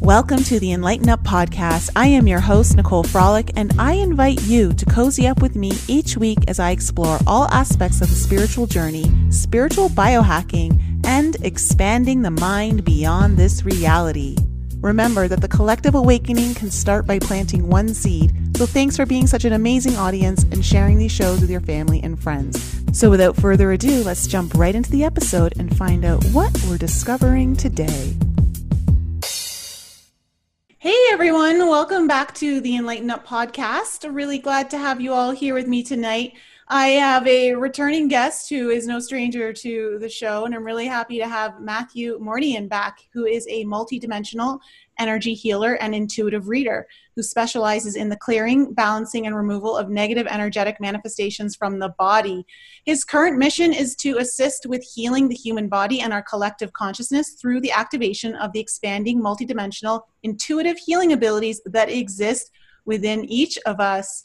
Welcome to the Enlighten Up podcast. I am your host, Nicole Frolick, and I invite you to cozy up with me each week as I explore all aspects of the spiritual journey, spiritual biohacking, and expanding the mind beyond this reality. Remember that the collective awakening can start by planting one seed. So thanks for being such an amazing audience and sharing these shows with your family and friends. So without further ado, let's jump right into the episode and find out what we're discovering today. Hey everyone, welcome back to the Enlighten Up podcast. Really glad to have you all here with me tonight. I have a returning guest who is no stranger to the show, and I'm really happy to have Matthew Mournian back, who is a multidimensional energy healer and intuitive reader who specializes in the clearing, balancing, and removal of negative energetic manifestations from the body. His current mission is to assist with healing the human body and our collective consciousness through the activation of the expanding multidimensional intuitive healing abilities that exist within each of us.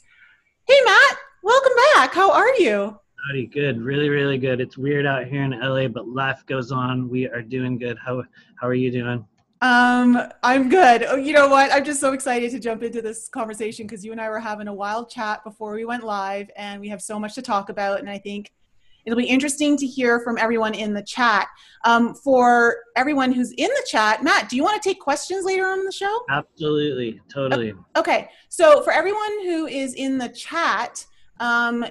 Hey, Matt, welcome back. How are you? Howdy, good, really, really good. It's weird out here in LA, but life goes on. We are doing good. How how are you doing? Um, I'm good. Oh, you know what? I'm just so excited to jump into this conversation because you and I were having a wild chat before we went live, and we have so much to talk about. And I think it'll be interesting to hear from everyone in the chat. Um, for everyone who's in the chat, Matt, do you want to take questions later on the show? Absolutely, totally. Okay, so for everyone who is in the chat, um,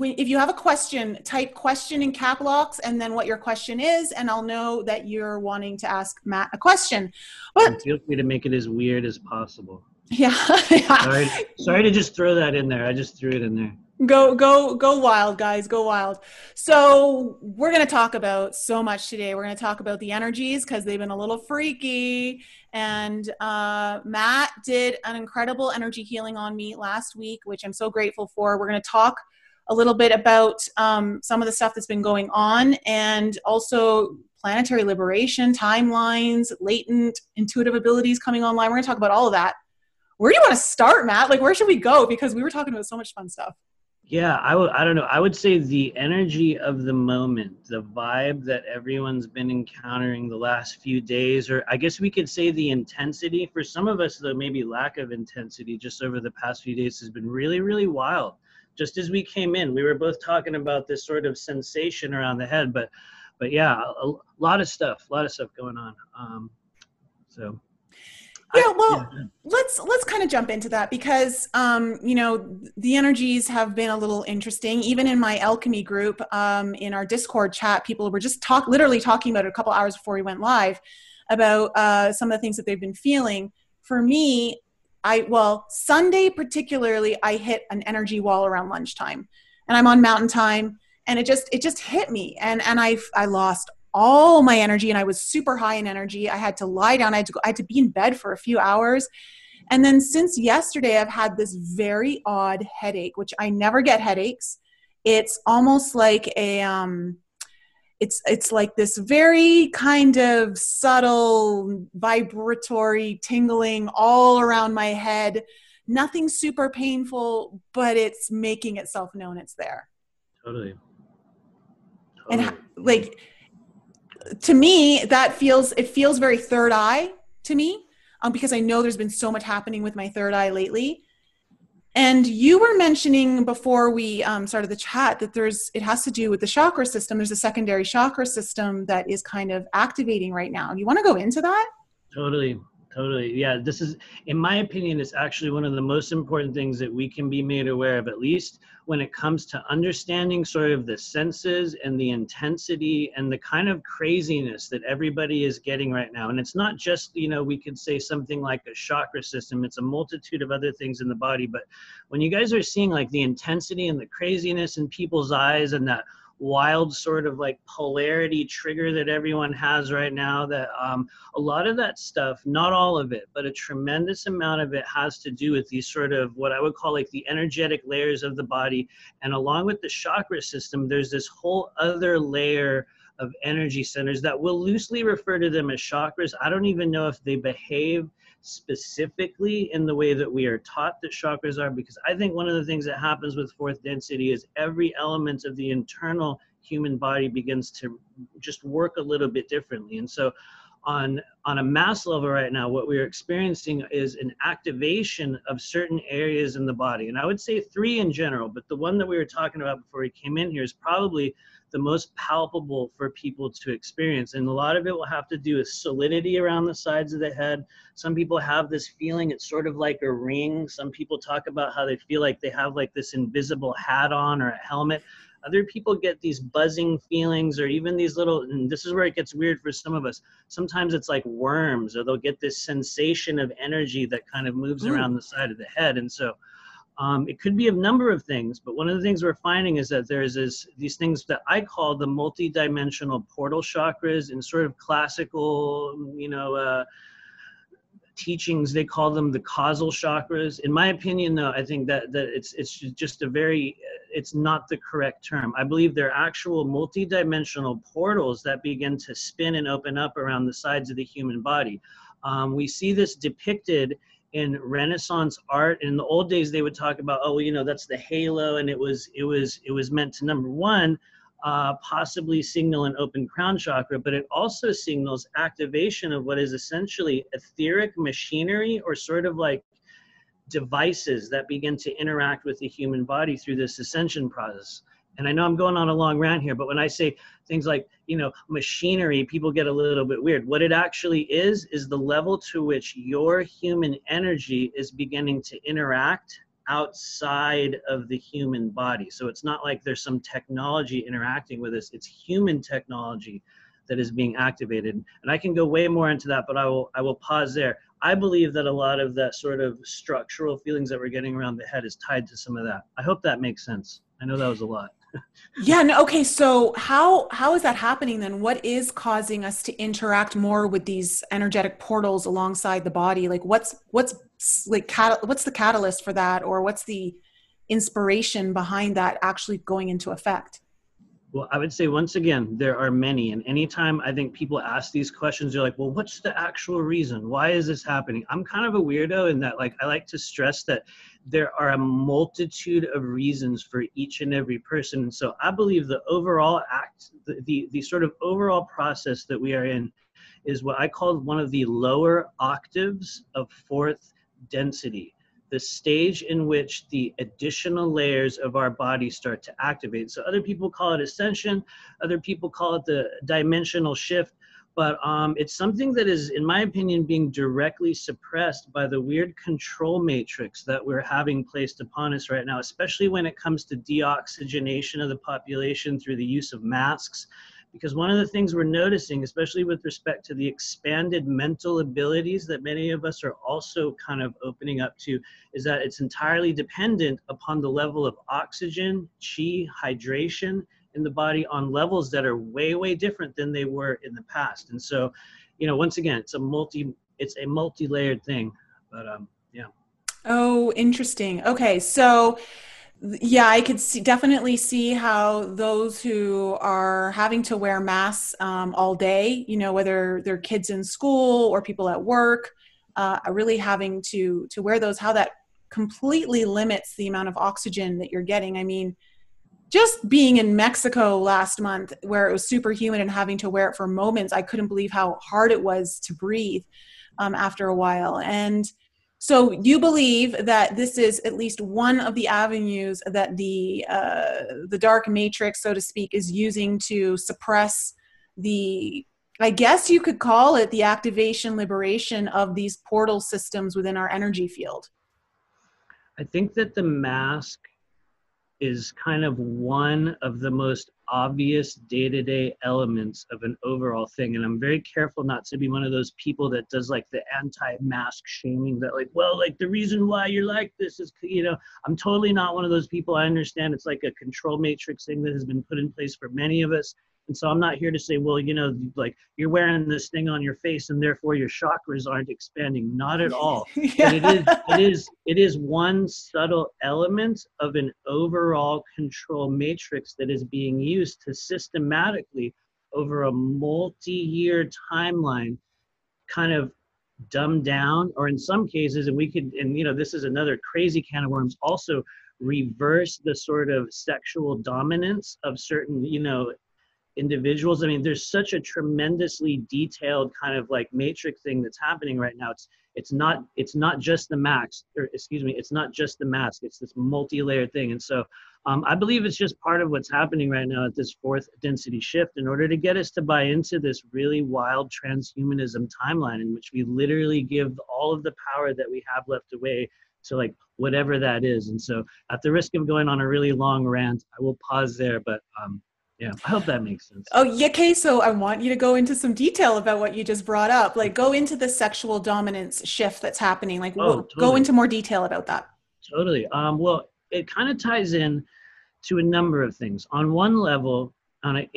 if you have a question, type question in cap locks and then what your question is, and I'll know that you're wanting to ask Matt a question. But and feel free to make it as weird as possible. Yeah. yeah. Sorry, sorry to just throw that in there. I just threw it in there. Go, go, go wild, guys. Go wild. So, we're going to talk about so much today. We're going to talk about the energies because they've been a little freaky. And uh, Matt did an incredible energy healing on me last week, which I'm so grateful for. We're going to talk a little bit about um, some of the stuff that's been going on and also planetary liberation, timelines, latent intuitive abilities coming online. We're going to talk about all of that. Where do you want to start, Matt? Like, where should we go? Because we were talking about so much fun stuff. Yeah, I would. I don't know. I would say the energy of the moment, the vibe that everyone's been encountering the last few days, or I guess we could say the intensity. For some of us, though, maybe lack of intensity just over the past few days has been really, really wild just as we came in we were both talking about this sort of sensation around the head but but yeah a, a lot of stuff a lot of stuff going on um, so. Yeah well let's let's kind of jump into that because um, you know the energies have been a little interesting. Even in my alchemy group um, in our discord chat people were just talk literally talking about it a couple hours before we went live about uh, some of the things that they've been feeling. For me I well Sunday particularly I hit an energy wall around lunchtime, and I'm on mountain time, and it just it just hit me, and and I I lost all my energy, and I was super high in energy. I had to lie down. I had to go, I had to be in bed for a few hours, and then since yesterday I've had this very odd headache, which I never get headaches. It's almost like a um it's it's like this very kind of subtle vibratory tingling all around my head. Nothing super painful but it's making itself known it's there. Totally, totally. and like to me that feels it feels very third eye to me um, because i know there's been so much happening with my third eye lately and you were mentioning before we um, started the chat that there's it has to do with the chakra system. There's a secondary chakra system that is kind of activating right now. You want to go into that? Totally. Totally. Yeah. This is, in my opinion, it's actually one of the most important things that we can be made aware of, at least when it comes to understanding sort of the senses and the intensity and the kind of craziness that everybody is getting right now. And it's not just, you know, we could say something like a chakra system, it's a multitude of other things in the body. But when you guys are seeing like the intensity and the craziness in people's eyes and that, wild sort of like polarity trigger that everyone has right now that um, a lot of that stuff not all of it but a tremendous amount of it has to do with these sort of what i would call like the energetic layers of the body. And along with the chakra system there's this whole other layer of energy centers that we'll loosely refer to them as chakras. I don't even know if they behave specifically in the way that we are taught that chakras are because i think one of the things that happens with fourth density is every element of the internal human body begins to just work a little bit differently. And so on on a mass level right now what we're experiencing is an activation of certain areas in the body. And i would say three in general but the one that we were talking about before we came in here is probably the most palpable for people to experience. And a lot of it will have to do with solidity around the sides of the head. Some people have this feeling it's sort of like a ring. Some people talk about how they feel like they have like this invisible hat on or a helmet other people get these buzzing feelings or even these little, and this is where it gets weird for some of us. Sometimes it's like worms, or they'll get this sensation of energy that kind of moves mm. around the side of the head. And so um, it could be a number of things, but one of the things we're finding is that there's this, these things that I call the multidimensional portal chakras in sort of classical, you know, uh, teachings they call them the causal chakras. In my opinion though i think that that it's it's just a very it's not the correct term. I believe they're actual multidimensional portals that begin to spin and open up around the sides of the human body. Um, we see this depicted in renaissance art. In the old days they would talk about oh well, you know that's the halo and it was it was it was meant to number one uh, possibly signal an open crown chakra, but it also signals activation of what is essentially etheric machinery or sort of like devices that begin to interact with the human body through this ascension process. And I know I'm going on a long rant here, but when I say things like, you know, machinery, people get a little bit weird. What it actually is, is the level to which your human energy is beginning to interact outside of the human body. So it's not like there's some technology interacting with us, it's human technology that is being activated. And I can go way more into that, but I will I will pause there. I believe that a lot of that sort of structural feelings that we're getting around the head is tied to some of that. I hope that makes sense. I know that was a lot. Yeah no, okay so how how is that happening then? What is causing us to interact more with these energetic portals alongside the body? Like what's what's like what's the catalyst for that or what's the inspiration behind that actually going into effect well i would say once again there are many and anytime i think people ask these questions they're like well what's the actual reason? Why is this happening? I'm kind of a weirdo in that like i like to stress that there are a multitude of reasons for each and every person. And so i believe the overall act the, the, the sort of overall process that we are in is what i call one of the lower octaves of fourth density, the stage in which the additional layers of our body start to activate. So other people call it ascension, other people call it the dimensional shift, but um, it's something that is, in my opinion, being directly suppressed by the weird control matrix that we're having placed upon us right now, especially when it comes to deoxygenation of the population through the use of masks because one of the things we're noticing, especially with respect to the expanded mental abilities that many of us are also kind of opening up to, is that it's entirely dependent upon the level of oxygen, chi, hydration in the body on levels that are way, way different than they were in the past. And so, you know, once again, it's a multi, it's a multi-layered thing, but um, yeah. Oh, interesting. Okay, so yeah i could see, definitely see how those who are having to wear masks um, all day you know whether they're kids in school or people at work uh, are really having to to wear those how that completely limits the amount of oxygen that you're getting. I mean just being in mexico last month where it was super humid and having to wear it for moments i couldn't believe how hard it was to breathe um, after a while. And so you believe that this is at least one of the avenues that the uh, the dark matrix, so to speak, is using to suppress the I guess you could call it the activation liberation of these portal systems within our energy field. I think that the mask is kind of one of the most obvious day-to-day elements of an overall thing and i'm very careful not to be one of those people that does like the anti-mask shaming that like well like the reason why you're like this is you know? I'm totally not one of those people. I understand it's like a control matrix thing that has been put in place for many of us and so I'm not here to say, well, you know, like you're wearing this thing on your face and therefore your chakras aren't expanding. Not at all. yeah. But it is it is it is one subtle element of an overall control matrix that is being used to systematically over a multi-year timeline kind of dumb down or in some cases and we could and you know this is another crazy can of worms also reverse the sort of sexual dominance of certain you know individuals. I mean, there's such a tremendously detailed kind of like matrix thing that's happening right now. It's it's not it's not just the max or excuse me, it's not just the mask. It's this multi-layered thing. And so um, I believe it's just part of what's happening right now at this fourth density shift in order to get us to buy into this really wild transhumanism timeline in which we literally give all of the power that we have left away to like whatever that is. And so at the risk of going on a really long rant, I will pause there, but um, yeah, I hope that makes sense. Oh, yeah, okay. So I want you to go into some detail about what you just brought up. Like, go into the sexual dominance shift that's happening. Like, oh, totally. go into more detail about that. Totally. Um, well, it kind of ties in to a number of things. On one level, on an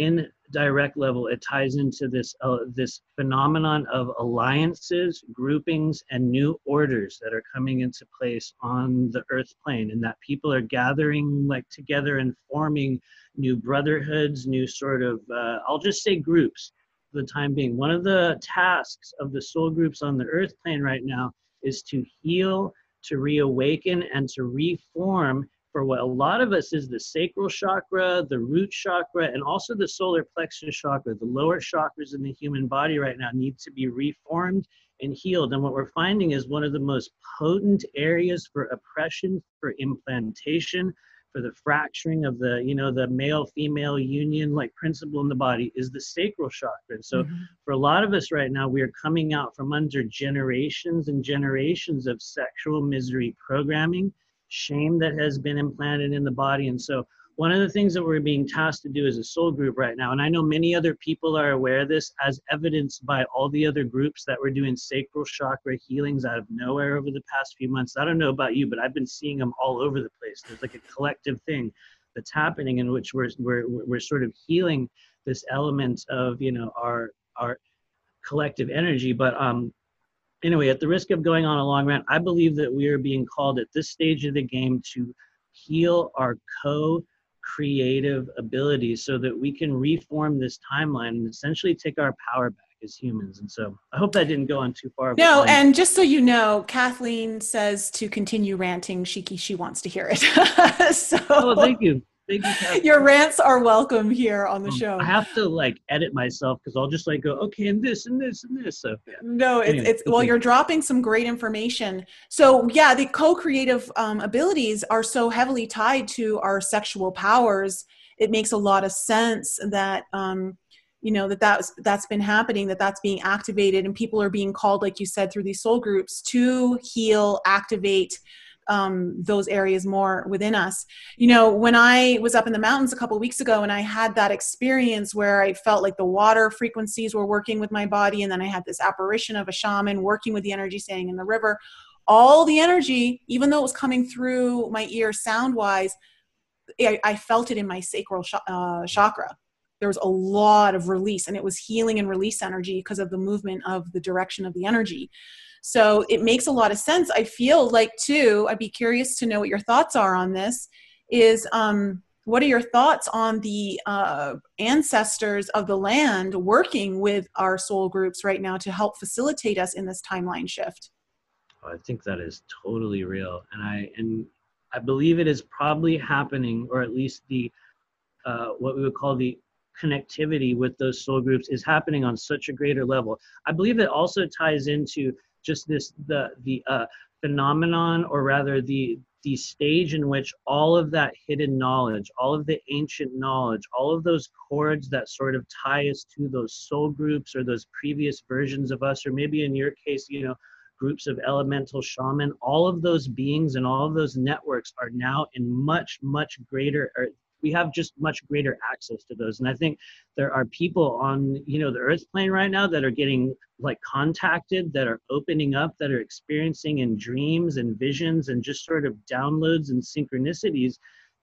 indirect level, it ties into this uh, this phenomenon of alliances, groupings, and new orders that are coming into place on the Earth plane, and that people are gathering like together and forming new brotherhoods, new sort of uh, I'll just say groups for the time being. One of the tasks of the soul groups on the Earth plane right now is to heal, to reawaken, and to reform for what a lot of us is the sacral chakra, the root chakra, and also the solar plexus chakra. The lower chakras in the human body right now need to be reformed and healed. And what we're finding is one of the most potent areas for oppression, for implantation, for the fracturing of the, you know, the male female union like principle in the body is the sacral chakra. And so mm-hmm. for a lot of us right now, we are coming out from under generations and generations of sexual misery programming shame that has been implanted in the body. And so, one of the things that we're being tasked to do as a soul group right now, and I know many other people are aware of this, as evidenced by all the other groups that were doing sacral chakra healings out of nowhere over the past few months. I don't know about you, but I've been seeing them all over the place. There's like a collective thing that's happening in which we're we're we're sort of healing this element of you know our our collective energy. But um, anyway, at the risk of going on a long rant, I believe that we are being called at this stage of the game to heal our co creative abilities so that we can reform this timeline and essentially take our power back as humans. And so I hope that didn't go on too far. No, um, and just so you know, Kathleen says to continue ranting. She she wants to hear it. so oh, thank you. Thank you. Your rants are welcome here on the um, show. I have to like edit myself because I'll just like go, okay, and this and this and this. So yeah. no, it's anyway, it's okay. well, you're dropping some great information. So yeah, the co-creative um, abilities are so heavily tied to our sexual powers. It makes a lot of sense that um, you know that that's that's been happening that that's being activated and people are being called like you said through these soul groups to heal activate um, those areas more within us. You know, when I was up in the mountains a couple weeks ago and I had that experience where I felt like the water frequencies were working with my body, and then I had this apparition of a shaman working with the energy staying in the river. All the energy, even though it was coming through my ear sound wise, I, I, felt it in my sacral sh- uh, chakra. There was a lot of release, and it was healing and release energy because of the movement of the direction of the energy. So it makes a lot of sense. I feel like, too, I'd be curious to know what your thoughts are on this. Is um, what are your thoughts on the uh, ancestors of the land working with our soul groups right now to help facilitate us in this timeline shift? I think that is totally real, and I and I believe it is probably happening, or at least the uh, what we would call the connectivity with those soul groups is happening on such a greater level. I believe it also ties into just this the the uh, phenomenon or rather the the stage in which all of that hidden knowledge all of the ancient knowledge all of those cords that sort of tie us to those soul groups or those previous versions of us or maybe in your case you know groups of elemental shaman all of those beings and all of those networks are now in much much greater we have just much greater access to those. And i think there are people on you know the earth plane right now that are getting like contacted that are opening up that are experiencing in dreams and visions and just sort of downloads and synchronicities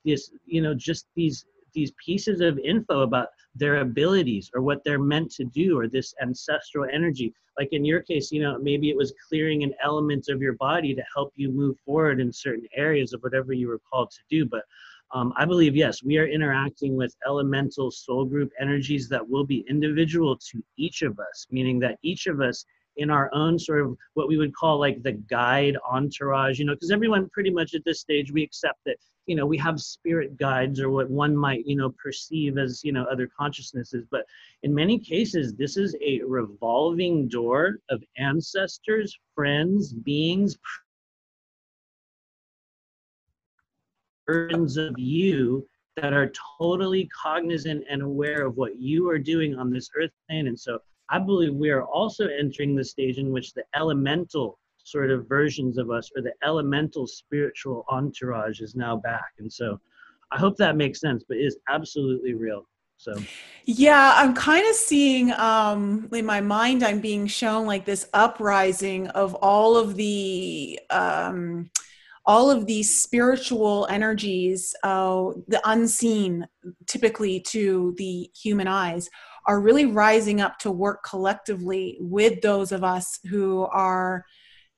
this you know just these these pieces of info about their abilities or what they're meant to do or this ancestral energy. Like in your case you know maybe it was clearing an element of your body to help you move forward in certain areas of whatever you were called to do but um, I believe, yes, we are interacting with elemental soul group energies that will be individual to each of us, meaning that each of us in our own sort of what we would call like the guide entourage, you know, because everyone pretty much at this stage, we accept that you know we have spirit guides or what one might you know perceive as you know other consciousnesses. But in many cases this is a revolving door of ancestors friends beings versions of you that are totally cognizant and aware of what you are doing on this earth plane. And so i believe we are also entering the stage in which the elemental sort of versions of us or the elemental spiritual entourage is now back. And so i hope that makes sense but it is absolutely real. So yeah i'm kind of seeing um in my mind i'm being shown like this uprising of all of the um all of these spiritual energies uh, the unseen typically to the human eyes are really rising up to work collectively with those of us who are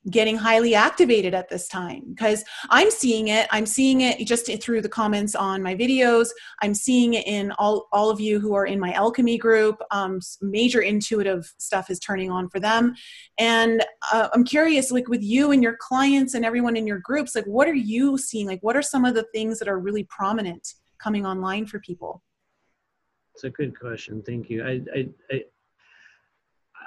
getting highly activated at this time because i'm seeing it i'm seeing it just through the comments on my videos. I'm seeing it in all, all of you who are in my alchemy group. Um, major intuitive stuff is turning on for them. And uh, i'm curious like with you and your clients and everyone in your groups like what are you seeing? Like what are some of the things that are really prominent coming online for people? It's a good question. Thank you. I, I, I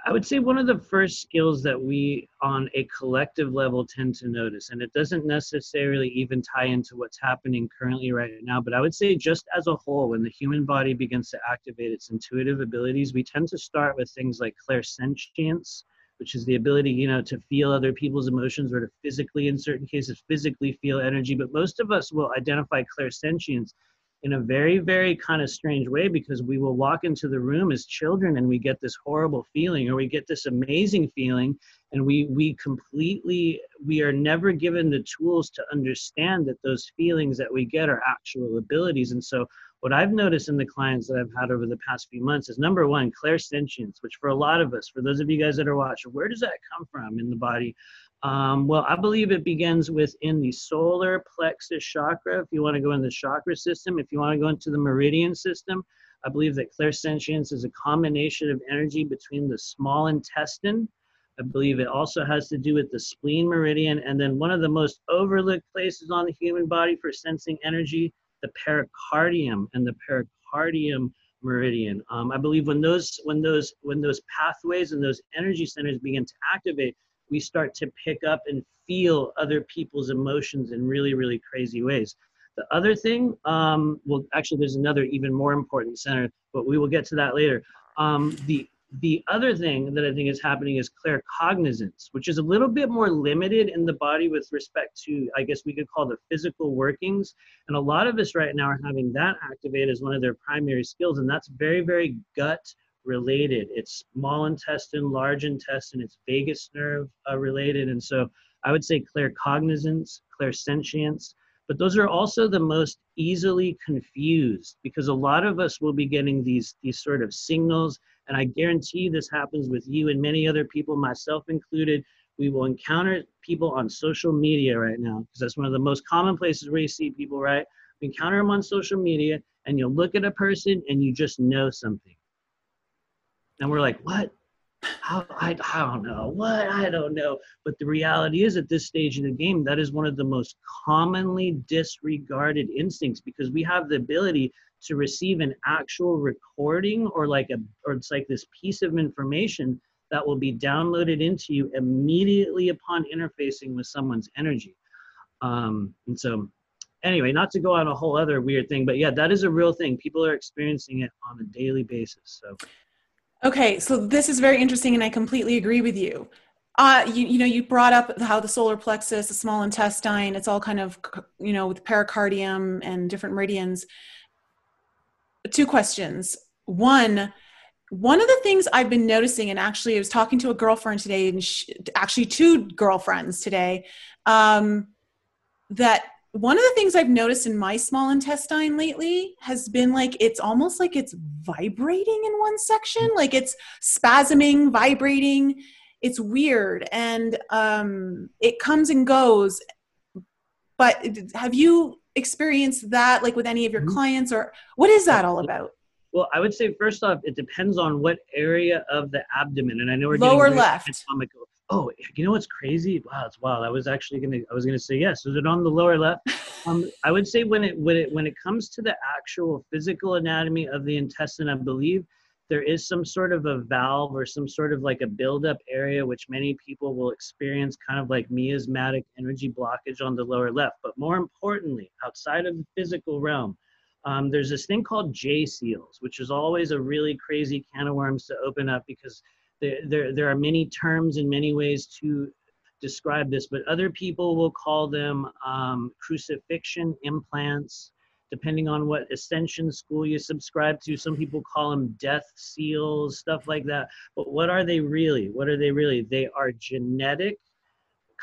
I would say one of the first skills that we on a collective level tend to notice, and it doesn't necessarily even tie into what's happening currently right now, but I would say just as a whole, when the human body begins to activate its intuitive abilities, we tend to start with things like clairsentience, which is the ability, you know, to feel other people's emotions or to physically, in certain cases, physically feel energy. But most of us will identify clairsentience in a very, very kind of strange way because we will walk into the room as children and we get this horrible feeling or we get this amazing feeling and we we completely we are never given the tools to understand that those feelings that we get are actual abilities. And so what I've noticed in the clients that I've had over the past few months is number one, clairsentience, which for a lot of us, for those of you guys that are watching, where does that come from in the body? Um, well, I believe it begins within the solar plexus chakra. If you want to go in the chakra system, if you want to go into the meridian system, I believe that clairsentience is a combination of energy between the small intestine. I believe it also has to do with the spleen meridian. And then one of the most overlooked places on the human body for sensing energy, the pericardium and the pericardium meridian. Um, I believe when those when those when those pathways and those energy centers begin to activate, we start to pick up and feel other people's emotions in really, really crazy ways. The other thing, um, well, actually, there's another even more important center, but we will get to that later. Um, the the other thing that I think is happening is claircognizance, which is a little bit more limited in the body with respect to, I guess we could call the physical workings. And a lot of us right now are having that activate as one of their primary skills, and that's very, very gut related. It's small intestine, large intestine, it's vagus nerve uh, related. And so I would say claircognizance, clairsentience, but those are also the most easily confused because a lot of us will be getting these, these sort of signals. And I guarantee this happens with you and many other people, myself included. We will encounter people on social media right now because that's one of the most common places where you see people, right? We encounter them on social media and you'll look at a person and you just know something and we're like, what? How, I, I don't know. What? I don't know. But the reality is, at this stage in the game, that is one of the most commonly disregarded instincts because we have the ability to receive an actual recording or like a, or it's like this piece of information that will be downloaded into you immediately upon interfacing with someone's energy. Um, and so, anyway, not to go on a whole other weird thing, but yeah, that is a real thing. People are experiencing it on a daily basis. So. Okay, so this is very interesting, and I completely agree with you. Uh, you, you know, you brought up how the solar plexus, the small intestine, it's all kind of, you know, with pericardium and different meridians. Two questions. One, one of the things I've been noticing, and actually, I was talking to a girlfriend today, and she, actually two girlfriends today, um, that one of the things I've noticed in my small intestine lately has been like it's almost like it's vibrating in one section, like it's spasming, vibrating. It's weird and um, it comes and goes. But have you experienced that like with any of your mm-hmm. clients or what is that all about? Well, I would say first off, it depends on what area of the abdomen, and I know we're lower left. Anatomical oh, you know what's crazy? Wow, it's wild. I was actually gonna, I was gonna say yes. Is it on the lower left? Um, I would say when it when it when it comes to the actual physical anatomy of the intestine, I believe there is some sort of a valve or some sort of like a buildup area, which many people will experience kind of like miasmatic energy blockage on the lower left. But more importantly, outside of the physical realm, um, there's this thing called J seals, which is always a really crazy can of worms to open up because there, there, there are many terms and many ways to describe this, but other people will call them um, crucifixion implants, depending on what ascension school you subscribe to. Some people call them death seals, stuff like that. But what are they really? What are they really? They are genetic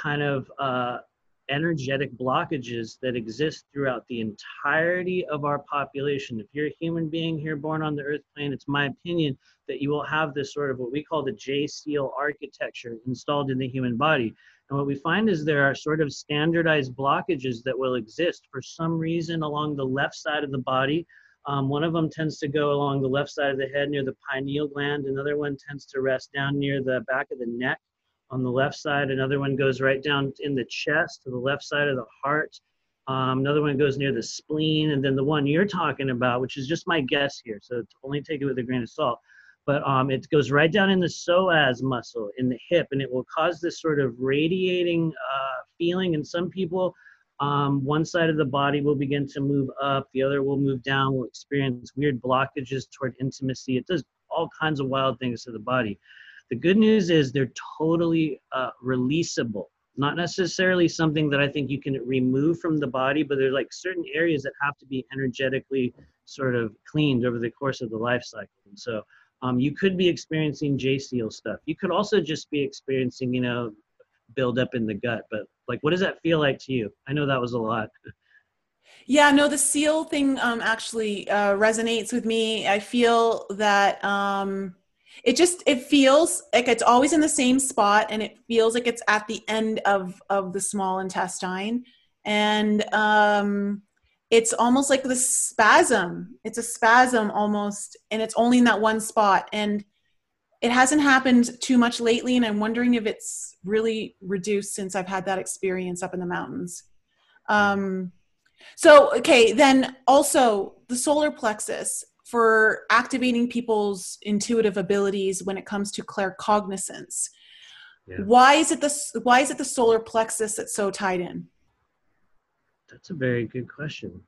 kind of uh, energetic blockages that exist throughout the entirety of our population. If you're a human being here born on the earth plane, it's my opinion that you will have this sort of what we call the J seal architecture installed in the human body. And what we find is there are sort of standardized blockages that will exist for some reason along the left side of the body. Um, one of them tends to go along the left side of the head near the pineal gland. Another one tends to rest down near the back of the neck on the left side. Another one goes right down in the chest to the left side of the heart. Um, another one goes near the spleen. And then the one you're talking about, which is just my guess here, so only take it with a grain of salt, but um, it goes right down in the psoas muscle in the hip, and it will cause this sort of radiating uh, feeling. And some people, um, one side of the body will begin to move up, the other will move down, will experience weird blockages toward intimacy. It does all kinds of wild things to the body. The good news is they're totally uh, releasable. Not necessarily something that I think you can remove from the body, but there's like certain areas that have to be energetically sort of cleaned over the course of the life cycle. And so um, you could be experiencing J seal stuff. You could also just be experiencing, you know, build up in the gut. But like, what does that feel like to you? I know that was a lot. Yeah, no, the seal thing um, actually uh, resonates with me. I feel that um, it just it feels like it's always in the same spot and it feels like it's at the end of of the small intestine. And um it's almost like the spasm it's a spasm almost and it's only in that one spot. And it hasn't happened too much lately and i'm wondering if it's really reduced since i've had that experience up in the mountains. Um so okay then also the solar plexus for activating people's intuitive abilities when it comes to claircognizance. Yeah. Why is it the why is it the solar plexus that's so tied in? That's a very good question.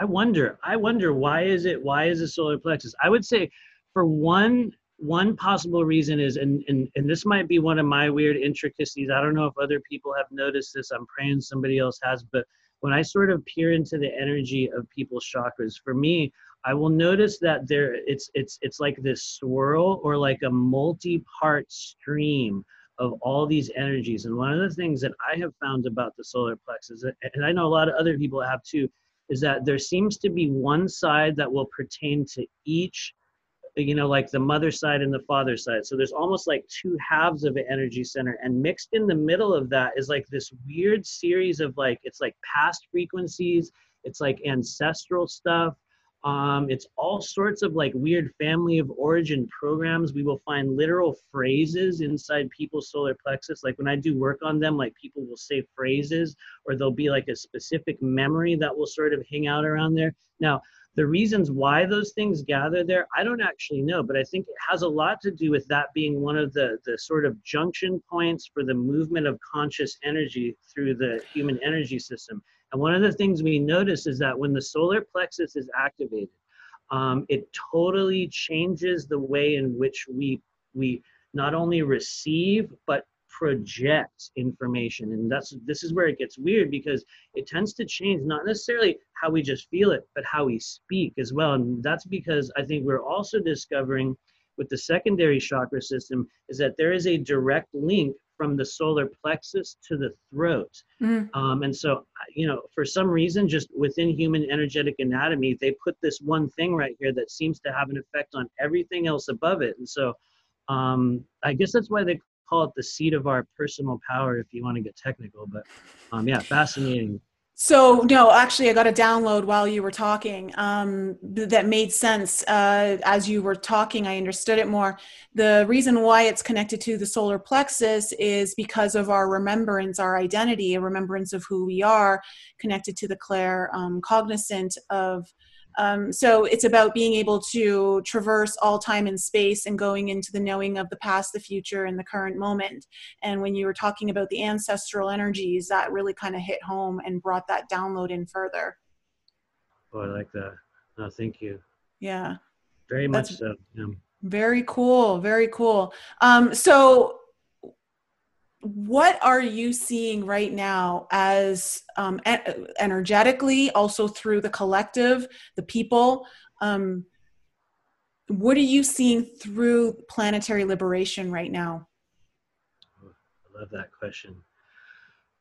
I wonder. I wonder why is it why is the solar plexus? I would say for one one possible reason is and, and and this might be one of my weird intricacies. I don't know if other people have noticed this. I'm praying somebody else has, but when I sort of peer into the energy of people's chakras, for me, I will notice that there it's it's it's like this swirl or like a multi-part stream of all these energies. And one of the things that I have found about the solar plexus, and I know a lot of other people have too, is that there seems to be one side that will pertain to each you know like the mother side and the father side so there's almost like two halves of an energy center and mixed in the middle of that is like this weird series of like it's like past frequencies it's like ancestral stuff um, it's all sorts of like weird family of origin programs. We will find literal phrases inside people's solar plexus. Like when I do work on them, like people will say phrases or there'll be like a specific memory that will sort of hang out around there. Now, the reasons why those things gather there, I don't actually know, but I think it has a lot to do with that being one of the, the sort of junction points for the movement of conscious energy through the human energy system. And one of the things we notice is that when the solar plexus is activated, um, it totally changes the way in which we we not only receive but project information. And that's this is where it gets weird because it tends to change not necessarily how we just feel it but how we speak as well. And that's because i think we're also discovering with the secondary chakra system is that there is a direct link from the solar plexus to the throat. Mm. Um, and so, you know, for some reason, just within human energetic anatomy, they put this one thing right here that seems to have an effect on everything else above it. And so, um, I guess that's why they call it the seat of our personal power, if you want to get technical. But um, yeah, fascinating. So no, actually, I got a download while you were talking um, that made sense uh, as you were talking. I understood it more. The reason why it's connected to the solar plexus is because of our remembrance, our identity, a remembrance of who we are, connected to the clair um, cognizant of um, so it's about being able to traverse all time and space and going into the knowing of the past, the future, and the current moment. And when you were talking about the ancestral energies, that really kind of hit home and brought that download in further. Oh, I like that. No, thank you. Yeah. Very That's much so. Yeah. Very cool. Very cool. Um, so what are you seeing right now as um, energetically also through the collective the people? Um, what are you seeing through planetary liberation right now? I love that question.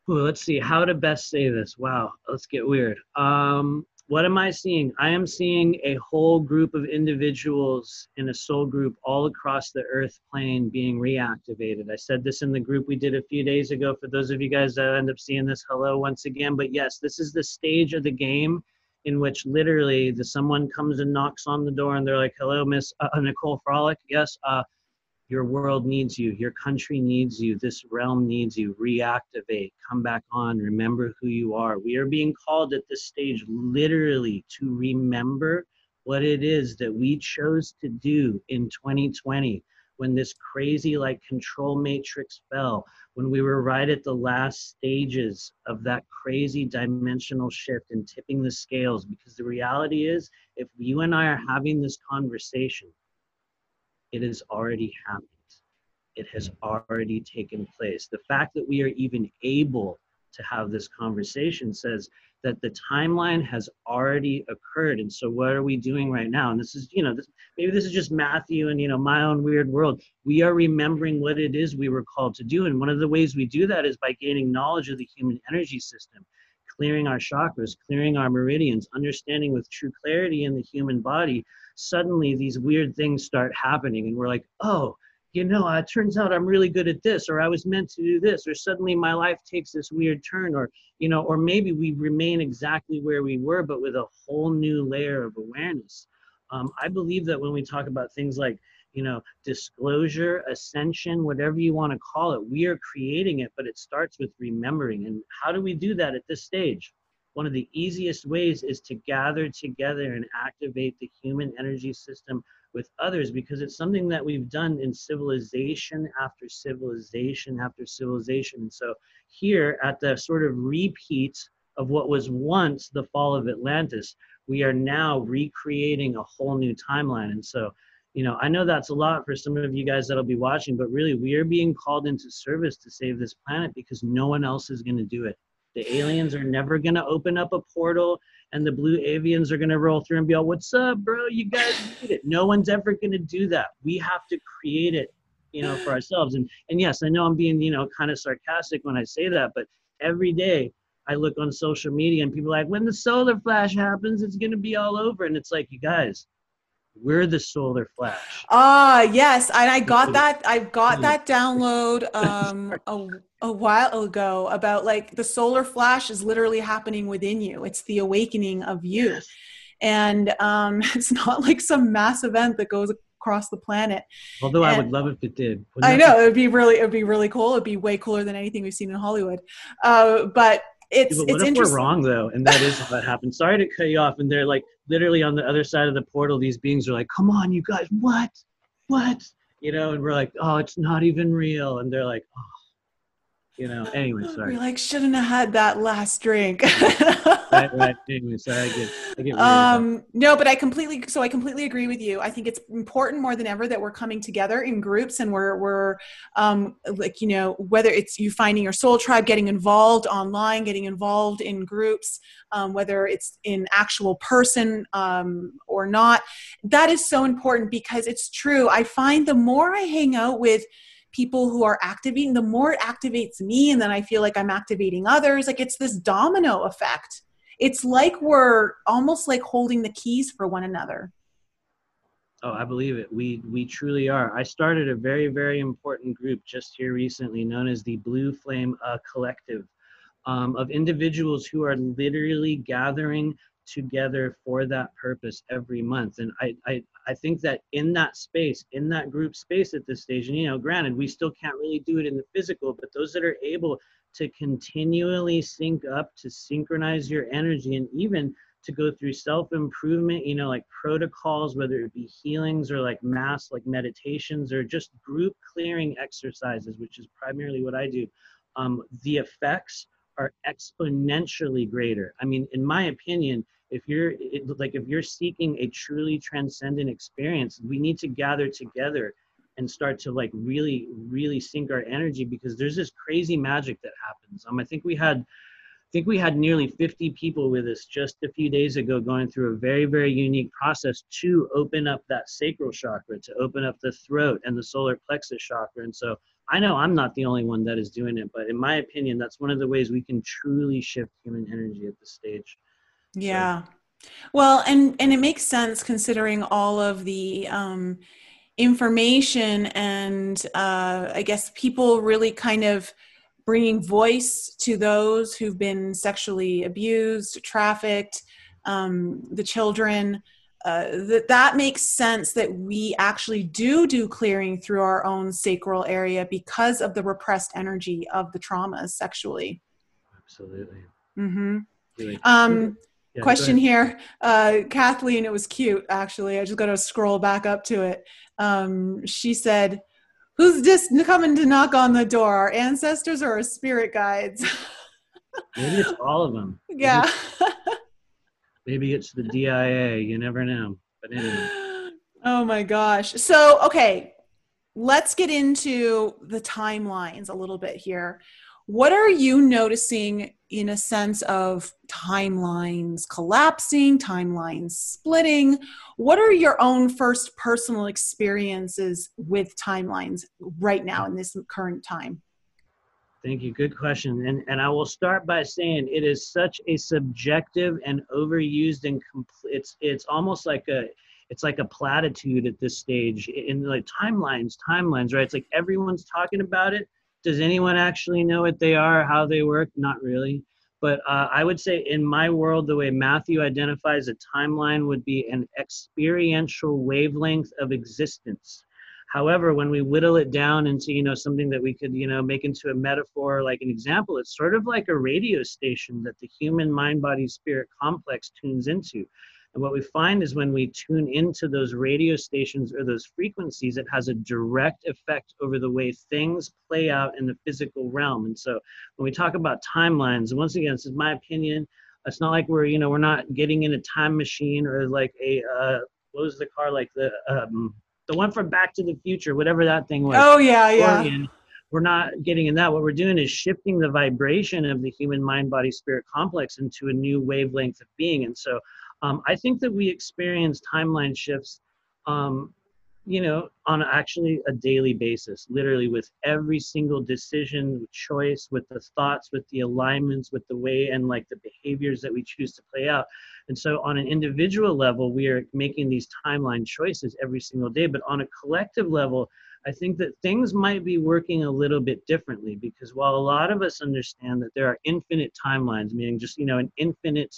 Ooh, let's see how to best say this. Wow let's get weird. Um, what am I seeing? I am seeing a whole group of individuals in a soul group all across the earth plane being reactivated. I said this in the group we did a few days ago. For those of you guys that end up seeing this, hello once again. But yes, this is the stage of the game in which literally the someone comes and knocks on the door and they're like, hello, Miss uh, Nicole Frolick. Yes, uh, your world needs you. Your country needs you. This realm needs you. Reactivate. Come back on. Remember who you are. We are being called at this stage literally to remember what it is that we chose to do in 2020 when this crazy like control matrix fell when we were right at the last stages of that crazy dimensional shift and tipping the scales because the reality is if you and i are having this conversation it has already happened. It has already taken place. The fact that we are even able to have this conversation says that the timeline has already occurred. And so what are we doing right now? And this is, you know, this, maybe this is just Matthew and, you know, my own weird world. We are remembering what it is we were called to do. And one of the ways we do that is by gaining knowledge of the human energy system, clearing our chakras, clearing our meridians, understanding with true clarity in the human body suddenly these weird things start happening and we're like oh you know it turns out i'm really good at this or i was meant to do this or suddenly my life takes this weird turn or you know or maybe we remain exactly where we were but with a whole new layer of awareness. Um, i believe that when we talk about things like you know disclosure ascension whatever you want to call it we are creating it but it starts with remembering. And how do we do that at this stage one of the easiest ways is to gather together and activate the human energy system with others because it's something that we've done in civilization after civilization after civilization. And so here at the sort of repeat of what was once the fall of Atlantis, we are now recreating a whole new timeline. And so, you know, I know that's a lot for some of you guys that'll be watching, but really we are being called into service to save this planet because no one else is going to do it. The aliens are never going to open up a portal and the blue avians are going to roll through and be all, what's up, bro? You guys need it. No one's ever going to do that. We have to create it, you know, for ourselves. And, and yes, I know I'm being, you know, kind of sarcastic when I say that, but every day I look on social media and people are like, when the solar flash happens, it's going to be all over. And it's like, you guys, we're the solar flash. Ah, yes, and I got that. I got that download um, a, a while ago about like the solar flash is literally happening within you. It's the awakening of you, yes. and um, it's not like some mass event that goes across the planet. Although and I would love if it did. I know it would be really it would be really cool. It'd be way cooler than anything we've seen in Hollywood. Uh, but it's yeah, but what it's if we're wrong though, and that is what happened. Sorry to cut you off, and they're like literally on the other side of the portal. These beings are like, "Come on, you guys, what, what?" You know, and we're like, "Oh, it's not even real," and they're like, "Oh." You know. Anyway, sorry. You're like, shouldn't have had that last drink. right, right. Anyway, sorry. I get, I get um, no, but I completely, so I completely agree with you. I think it's important more than ever that we're coming together in groups and we're, we're, um, like, you know, whether it's you finding your soul tribe, getting involved online, getting involved in groups, um, whether it's in actual person um, or not, that is so important because it's true. I find the more I hang out with, people who are activating, the more it activates me, and then I feel like I'm activating others. Like it's this domino effect. It's like we're almost like holding the keys for one another. Oh, I believe it. We we truly are. I started a very very important group just here recently, known as the Blue Flame uh, Collective. um, of individuals who are literally gathering together for that purpose every month. And I, I, I think that in that space, in that group space at this stage, and you know, granted, we still can't really do it in the physical, but those that are able to continually sync up, to synchronize your energy, and even to go through self improvement, you know, like protocols, whether it be healings or like mass, like meditations, or just group clearing exercises, which is primarily what I do. Um, the effects are exponentially greater. I mean, in my opinion, if you're it, like if you're seeking a truly transcendent experience, we need to gather together and start to like really, really sync our energy because there's this crazy magic that happens. Um, I think we had I think we had nearly 50 people with us just a few days ago going through a very, very unique process to open up that sacral chakra, to open up the throat and the solar plexus chakra. And so I know I'm not the only one that is doing it, but in my opinion, that's one of the ways we can truly shift human energy at this stage. Yeah. So. Well, and and it makes sense considering all of the um, information and uh, I guess people really kind of bringing voice to those who've been sexually abused, trafficked, um, the children uh, that that makes sense that we actually do do clearing through our own sacral area because of the repressed energy of the traumas sexually. Absolutely. Mm-hmm. um, yeah, question here. Uh, kathleen it was cute actually. I just got to scroll back up to it. Um, she said who's just coming to knock on the door our ancestors or our spirit guides? Maybe it's all of them. Yeah Maybe it's the DIA. You never know. But anyway. Oh my gosh. So, okay, let's get into the timelines a little bit here. What are you noticing in a sense of timelines collapsing, timelines splitting? What are your own first personal experiences with timelines right now in this current time? Thank you. Good question. And and I will start by saying it is such a subjective and overused and complete. It's it's almost like a it's like a platitude at this stage in like timelines, timelines, right? It's like everyone's talking about it. Does anyone actually know what they are, how they work? Not really. But uh, I would say in my world, the way Matthew identifies a timeline would be an experiential wavelength of existence However, when we whittle it down into you know something that we could you know make into a metaphor, like an example, it's sort of like a radio station that the human mind body spirit complex tunes into. And what we find is when we tune into those radio stations or those frequencies, it has a direct effect over the way things play out in the physical realm. And so when we talk about timelines, once again, this is my opinion. It's not like we're, you know, we're not getting in a time machine or like a, uh, what was the car like the, um, the one from Back to the Future, whatever that thing was. Oh yeah, yeah. We're not getting in that. What we're doing is shifting the vibration of the human mind, body, spirit complex into a new wavelength of being. And so, um, I think that we experience timeline shifts um, you know, on actually a daily basis, literally with every single decision, choice, with the thoughts, with the alignments, with the way and like the behaviors that we choose to play out. And so, on an individual level, we are making these timeline choices every single day. But on a collective level, I think that things might be working a little bit differently because while a lot of us understand that there are infinite timelines, meaning just, you know, an infinite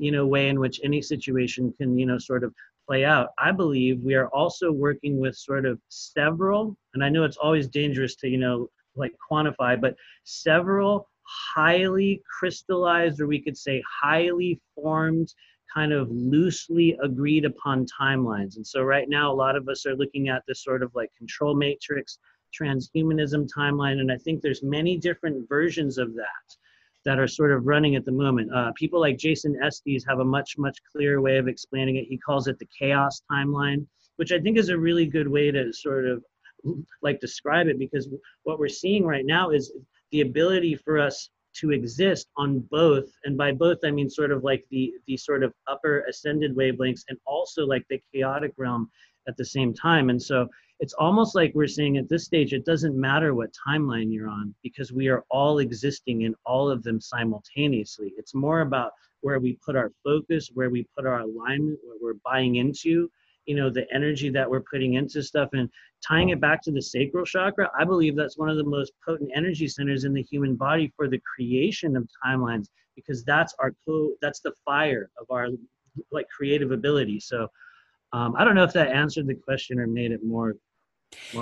you know way in which any situation can you know sort of play out. I believe we are also working with sort of several, and I know it's always dangerous to, you know, like quantify, but several highly crystallized, or we could say highly formed, kind of loosely agreed upon timelines. And so right now, a lot of us are looking at this sort of like control matrix, transhumanism timeline, and I think there's many different versions of that that are sort of running at the moment. Uh, people like Jason Estes have a much, much clearer way of explaining it. He calls it the chaos timeline, which I think is a really good way to sort of like describe it because what we're seeing right now is the ability for us to exist on both and by both i mean sort of like the the sort of upper ascended wavelengths and also like the chaotic realm at the same time and so it's almost like we're saying at this stage it doesn't matter what timeline you're on because we are all existing in all of them simultaneously it's more about where we put our focus where we put our alignment where we're buying into you know the energy that we're putting into stuff and tying it back to the sacral chakra, I believe that's one of the most potent energy centers in the human body for the creation of timelines because that's our co that's the fire of our like creative ability. So um, I don't know if that answered the question or made it more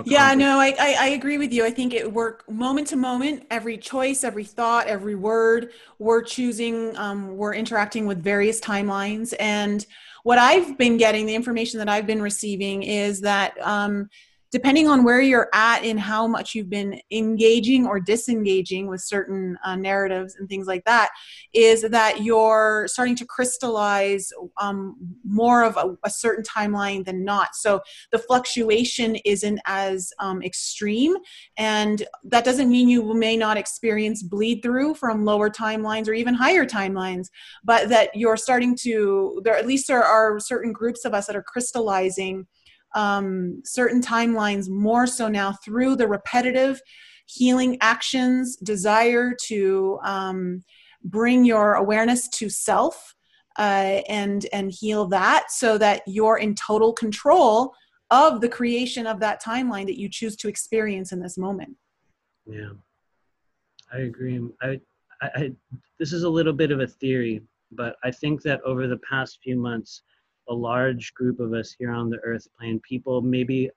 yeah no I, I, I agree with you. I think it work moment to moment every choice every thought every word we're choosing um, we're interacting with various timelines. And what i've been getting the information that i've been receiving is that um, depending on where you're at in how much you've been engaging or disengaging with certain uh, narratives and things like that, is that you're starting to crystallize um, more of a, a, certain timeline than not. So the fluctuation isn't as um, extreme, and that doesn't mean you may not experience bleed through from lower timelines or even higher timelines, but that you're starting to there at least there are certain groups of us that are crystallizing um, certain timelines more so now through the repetitive healing actions, desire to um, bring your awareness to self uh, and and heal that, so that you're in total control of the creation of that timeline that you choose to experience in this moment. Yeah, I agree. I, I, I this is a little bit of a theory, but I think that over the past few months a large group of us here on the earth plane people. Maybe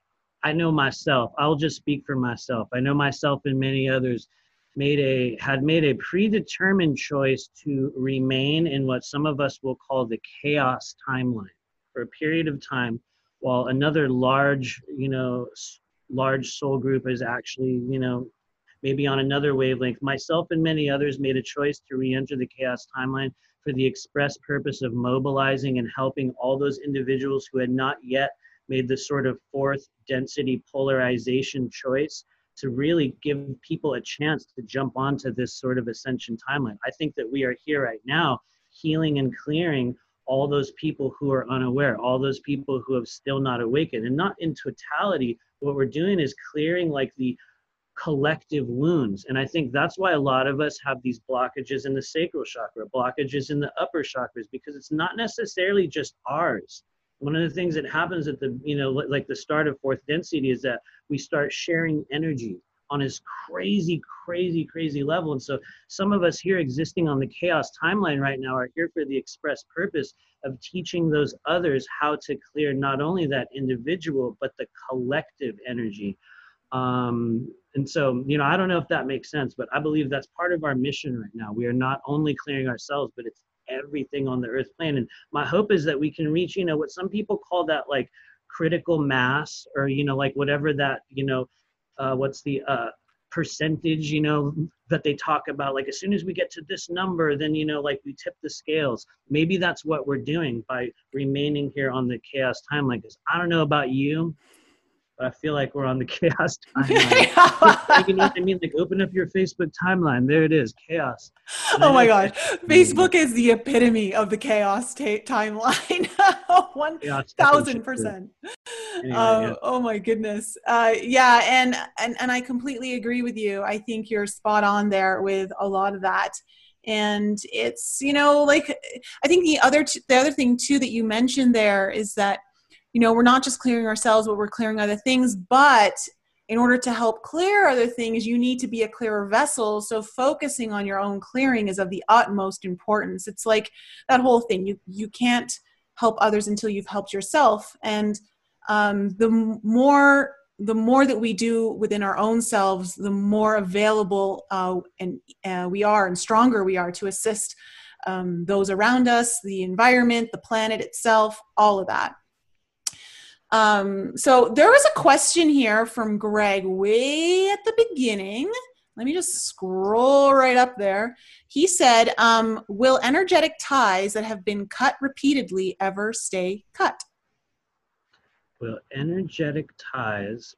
i know myself i'll just speak for myself. I know myself and many others made a had made a predetermined choice to remain in what some of us will call the chaos timeline for a period of time while another large you know large soul group is actually you know maybe on another wavelength. Myself and many others made a choice to re-enter the chaos timeline for the express purpose of mobilizing and helping all those individuals who had not yet made the sort of fourth density polarization choice to really give people a chance to jump onto this sort of ascension timeline. I think that we are here right now healing and clearing all those people who are unaware, all those people who have still not awakened. And not in totality, what we're doing is clearing like the collective wounds. And I think that's why a lot of us have these blockages in the sacral chakra, blockages in the upper chakras, because it's not necessarily just ours. One of the things that happens at the, you know, like the start of fourth density is that we start sharing energy on this crazy, crazy, crazy level. And so some of us here existing on the chaos timeline right now are here for the express purpose of teaching those others how to clear not only that individual, but the collective energy um, and so, you know, I don't know if that makes sense, but I believe that's part of our mission right now. We are not only clearing ourselves, but it's everything on the earth plane. And my hope is that we can reach, you know, what some people call that like critical mass or, you know, like whatever that, you know, uh, what's the uh, percentage, you know, that they talk about. Like as soon as we get to this number, then, you know, like we tip the scales. Maybe that's what we're doing by remaining here on the chaos timeline. Because I don't know about you, I feel like we're on the chaos timeline. you know what I mean? Like, open up your Facebook timeline. There it is, chaos. And oh my gosh, Facebook is the epitome of the chaos ta- timeline. One thousand percent. Anyway, um, yeah. Oh my goodness. Uh, yeah, and, and and I completely agree with you. I think you're spot on there with a lot of that and it's you know like i think the other t- the other thing too that you mentioned there is that you know we're not just clearing ourselves but we're clearing other things. But in order to help clear other things you need to be a clearer vessel. So focusing on your own clearing is of the utmost importance. It's like that whole thing. You you can't help others until you've helped yourself. And um, the more the more that we do within our own selves the more available uh, and uh, we are and stronger we are to assist um, those around us the environment the planet itself all of that um, so there was a question here from Greg way at the beginning. Let me just scroll right up there. He said, um, Will energetic ties that have been cut repeatedly ever stay cut? Will energetic ties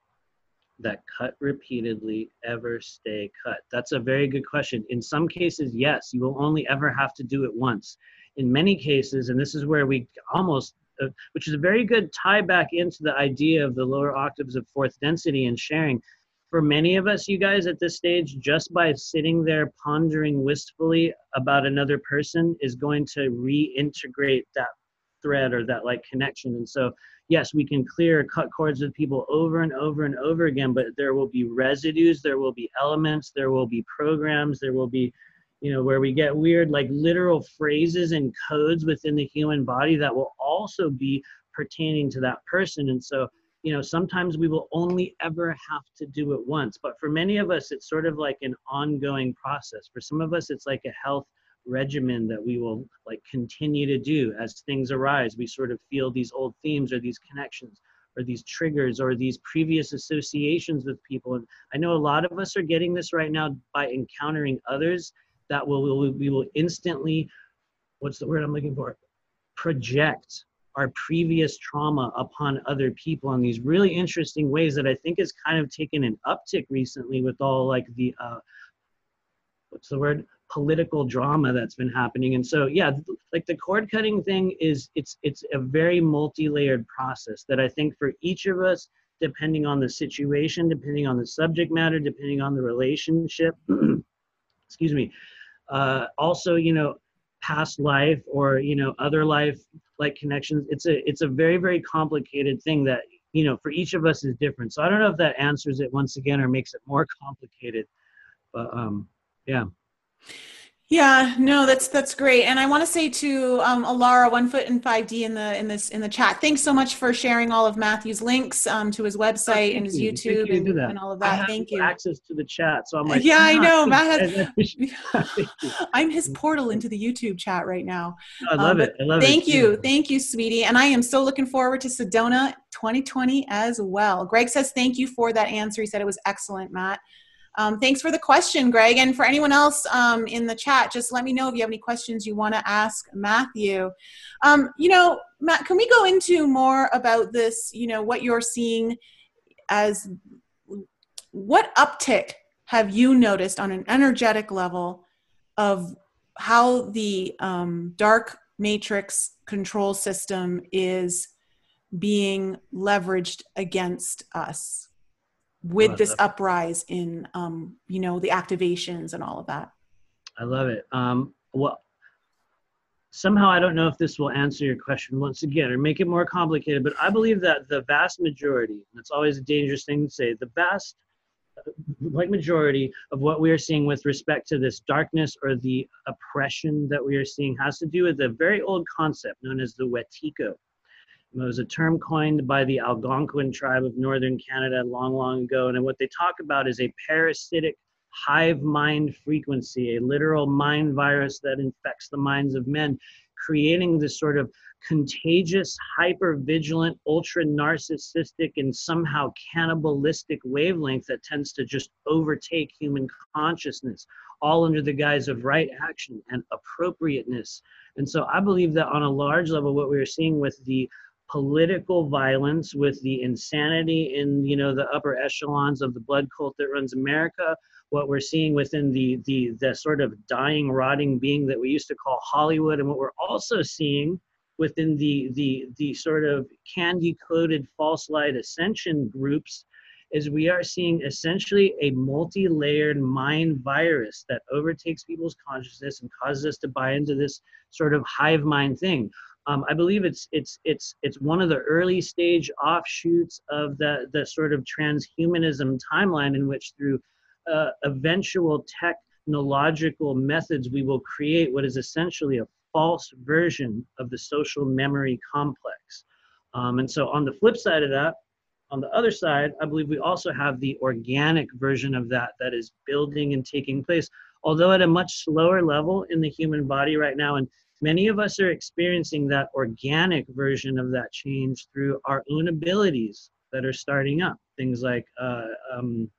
that cut repeatedly ever stay cut? That's a very good question. In some cases, yes, you will only ever have to do it once. In many cases, and this is where we almost which is a very good tie back into the idea of the lower octaves of fourth density and sharing. For many of us, you guys, at this stage, just by sitting there pondering wistfully about another person is going to reintegrate that thread or that like connection. And so yes, we can clear cut cords with people over and over and over again, but there will be residues, there will be elements, there will be programs, there will be, you know, where we get weird, like literal phrases and codes within the human body that will also be pertaining to that person. And so, you know, sometimes we will only ever have to do it once. But for many of us, it's sort of like an ongoing process. For some of us, it's like a health regimen that we will like continue to do as things arise we sort of feel these old themes or these connections or these triggers or these previous associations with people and i know a lot of us are getting this right now by encountering others that will, will we will instantly what's the word i'm looking for? Project our previous trauma upon other people in these really interesting ways that i think has kind of taken an uptick recently with all like the uh, what's the word? Political drama that's been happening. And so yeah like the cord cutting thing is it's it's a very multi-layered process that i think for each of us depending on the situation depending on the subject matter depending on the relationship excuse me uh, also you know past life or you know other life like connections it's a it's a very very complicated thing that you know for each of us is different. So i don't know if that answers it once again or makes it more complicated but um yeah yeah, no, that's that's great, and I want to say to um, Alara, one foot in five D in the in this in the chat. Thanks so much for sharing all of Matthew's links um, to his website oh, and his you. YouTube you and, and, all of that. Thank you. Access to the chat, so I'm like, yeah, I know. Matt has. I'm his portal into the YouTube chat right now. I love um, it. I love thank it. Thank you, thank you, sweetie, and I am so looking forward to Sedona 2020 as well. Greg says thank you for that answer. He said it was excellent, Matt. Um, thanks for the question, Greg. And for anyone else um, in the chat, just let me know if you have any questions you want to ask Matthew. Um, you know, Matt, can we go into more about this? You know, what you're seeing as what uptick have you noticed on an energetic level of how the um, dark matrix control system is being leveraged against us? With oh, this uprise in um, you know the activations and all of that. I love it. Um, well somehow i don't know if this will answer your question once again or make it more complicated but i believe that the vast majority and it's always a dangerous thing to say the vast like majority of what we are seeing with respect to this darkness or the oppression that we are seeing has to do with a very old concept known as the wetiko it was a term coined by the Algonquin tribe of northern Canada long, long ago. And what they talk about is a parasitic hive mind frequency, a literal mind virus that infects the minds of men, creating this sort of contagious, hyper vigilant, ultra narcissistic, and somehow cannibalistic wavelength that tends to just overtake human consciousness, all under the guise of right action and appropriateness. And so I believe that on a large level, what we're seeing with the political violence with the insanity in you know the upper echelons of the blood cult that runs america what we're seeing within the the the sort of dying rotting being that we used to call hollywood and what we're also seeing within the the the sort of candy coated false light ascension groups is we are seeing essentially a multi-layered mind virus that overtakes people's consciousness and causes us to buy into this sort of hive mind thing um, I believe it's it's it's it's one of the early stage offshoots of the the sort of transhumanism timeline in which through uh, eventual technological methods we will create what is essentially a false version of the social memory complex. Um, and so on the flip side of that, on the other side, I believe we also have the organic version of that that is building and taking place, although at a much slower level in the human body right now. And Many of us are experiencing that organic version of that change through our own abilities that are starting up. Things like uh, um,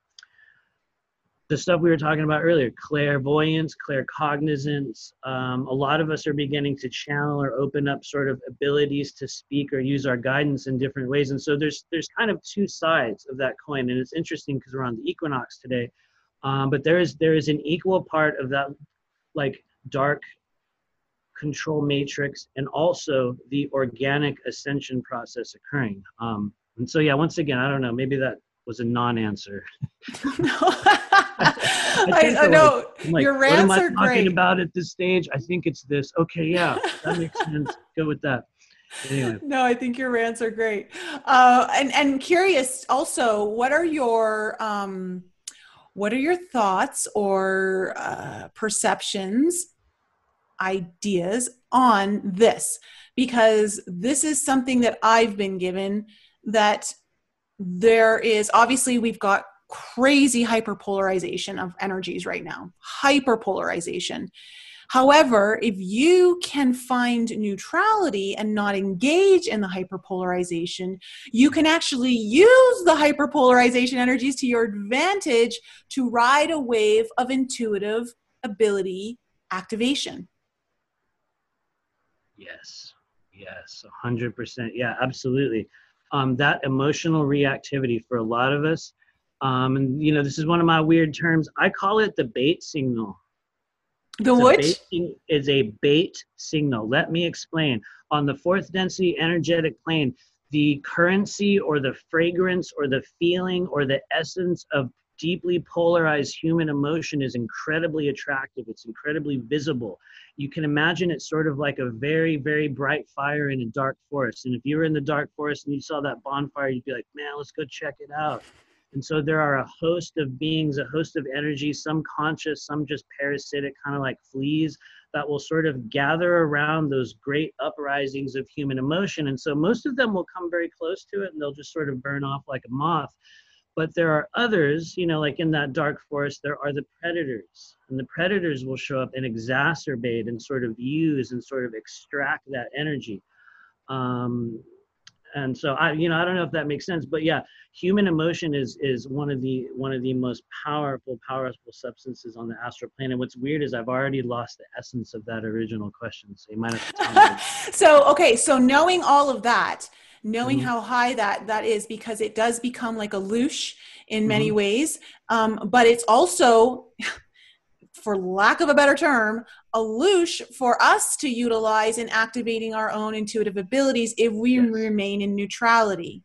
the stuff we were talking about earlier clairvoyance, claircognizance. Um, a lot of us are beginning to channel or open up sort of abilities to speak or use our guidance in different ways. And so there's, there's kind of two sides of that coin. And it's interesting because we're on the equinox today. Um, but there is there is an equal part of that like dark control matrix and also the organic ascension process occurring. Um, and so, yeah, once again, I don't know, maybe that was a non-answer. no, I, I know like, your rants what am I are talking great. about at this stage? I think it's this. Okay, yeah, that makes sense. Go with that. Anyway. No, I think your rants are great. Uh, and and curious also, what are your um, what are your thoughts or uh, perceptions, ideas on this? Because this is something that I've been given that there is obviously we've got crazy hyperpolarization of energies right now, hyperpolarization. However, if you can find neutrality and not engage in the hyperpolarization, you can actually use the hyperpolarization energies to your advantage to ride a wave of intuitive ability activation. Yes, yes, 100%. Yeah, absolutely. Um, that emotional reactivity for a lot of us, um, and you know, this is one of my weird terms. I call it the bait signal the which is a bait signal. Let me explain. On the fourth density energetic plane, the currency or the fragrance or the feeling or the essence of deeply polarized human emotion is incredibly attractive. It's incredibly visible. You can imagine it sort of like a very, very bright fire in a dark forest. And if you were in the dark forest and you saw that bonfire, you'd be like, man, let's go check it out. And so there are a host of beings, a host of energies, some conscious, some just parasitic, kind of like fleas, that will sort of gather around those great uprisings of human emotion. And so most of them will come very close to it and they'll just sort of burn off like a moth. But there are others, you know, like in that dark forest, there are the predators. And the predators will show up and exacerbate and sort of use and sort of extract that energy. Um, and so i you know i don't know if that makes sense but yeah human emotion is is one of the one of the most powerful powerful substances on the astral plane and what's weird is i've already lost the essence of that original question so you might have to tell me so okay so knowing all of that knowing mm-hmm. how high that that is because it does become like a loosh in many mm-hmm. ways um, but it's also for lack of a better term, a loosh for us to utilize in activating our own intuitive abilities if we yes. remain in neutrality.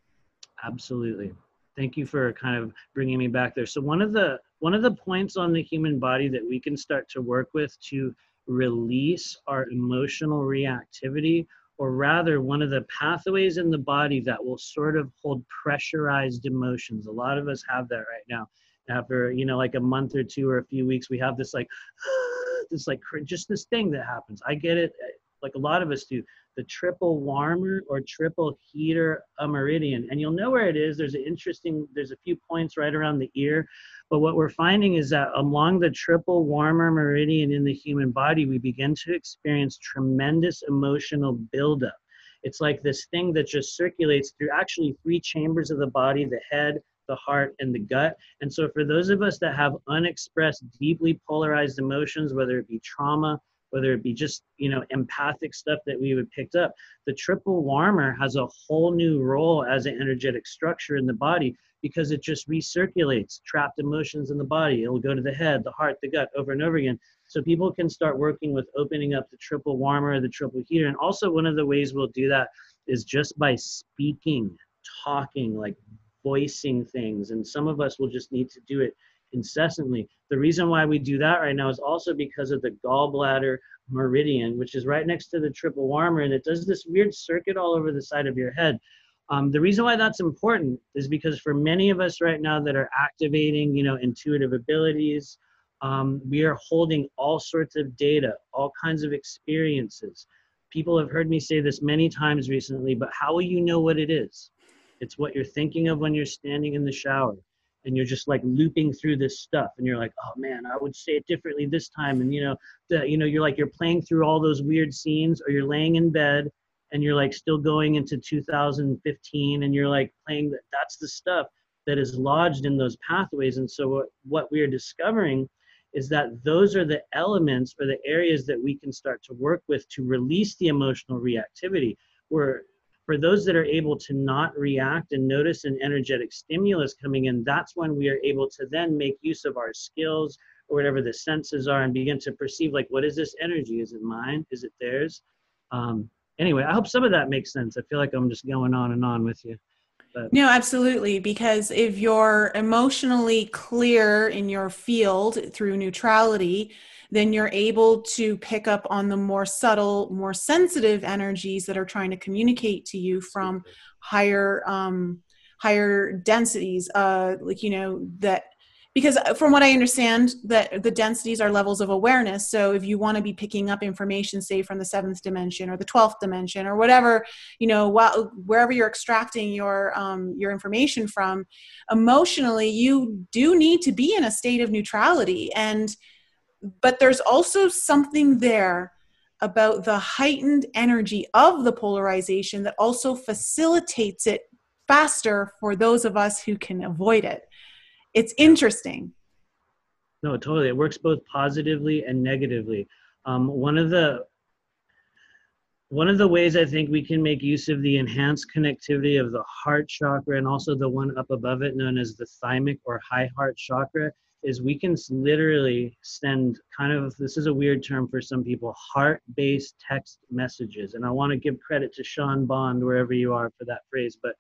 Absolutely. Thank you for kind of bringing me back there. So one of the one of the points on the human body that we can start to work with to release our emotional reactivity or rather one of the pathways in the body that will sort of hold pressurized emotions. A lot of us have that right now. After you know like a month or two or a few weeks we have this like this like just this thing that happens. I get it eh, like a lot of us do the triple warmer or triple heater a meridian. And you'll know where it is. There's an interesting there's a few points right around the ear. But what we're finding is that along the triple warmer meridian in the human body we begin to experience tremendous emotional buildup. It's like this thing that just circulates through actually three chambers of the body the head the heart, and the gut. And so, for those of us that have unexpressed, deeply polarized emotions, whether it be trauma, whether it be just you know empathic stuff that we would picked up, the triple warmer has a whole new role as an energetic structure in the body because it just recirculates trapped emotions in the body. It'll go to the head, the heart, the gut over and over again. So people can start working with opening up the triple warmer, the triple heater. And also one of the ways we'll do that is just by speaking, talking, like voicing things and some of us will just need to do it incessantly. The reason why we do that right now is also because of the gallbladder meridian which is right next to the triple warmer and it does this weird circuit all over the side of your head. Um, the reason why that's important is because for many of us right now that are activating you know intuitive abilities um, we are holding all sorts of data all kinds of experiences. People have heard me say this many times recently but how will you know what it is? It's what you're thinking of when you're standing in the shower and you're just like looping through this stuff and you're like oh man i would say it differently this time and you know the, you know you're like you're playing through all those weird scenes or you're laying in bed and you're like still going into 2015 and you're like playing that that's the stuff that is lodged in those pathways and so what, what we are discovering is that those are the elements or the areas that we can start to work with to release the emotional reactivity. Where for those that are able to not react and notice an energetic stimulus coming in, that's when we are able to then make use of our skills or whatever the senses are and begin to perceive like, what is this energy? Is it mine? Is it theirs? Um, anyway, I hope some of that makes sense. I feel like I'm just going on and on with you. But. No, absolutely. Because if you're emotionally clear in your field through neutrality, then you're able to pick up on the more subtle, more sensitive energies that are trying to communicate to you from higher um, higher densities. Uh, like you know that because uh, from what i understand that the densities are levels of awareness so if you want to be picking up information say from the seventh dimension or the 12th dimension or whatever you know while, wherever you're extracting your um, your information from emotionally you do need to be in a state of neutrality and but there's also something there about the heightened energy of the polarization that also facilitates it faster for those of us who can avoid it. It's interesting. No totally. It works both positively and negatively. Um, one of the one of the ways i think we can make use of the enhanced connectivity of the heart chakra and also the one up above it known as the thymic or high heart chakra is we can literally send kind of this is a weird term for some people heart based text messages. And i want to give credit to sean bond wherever you are for that phrase. But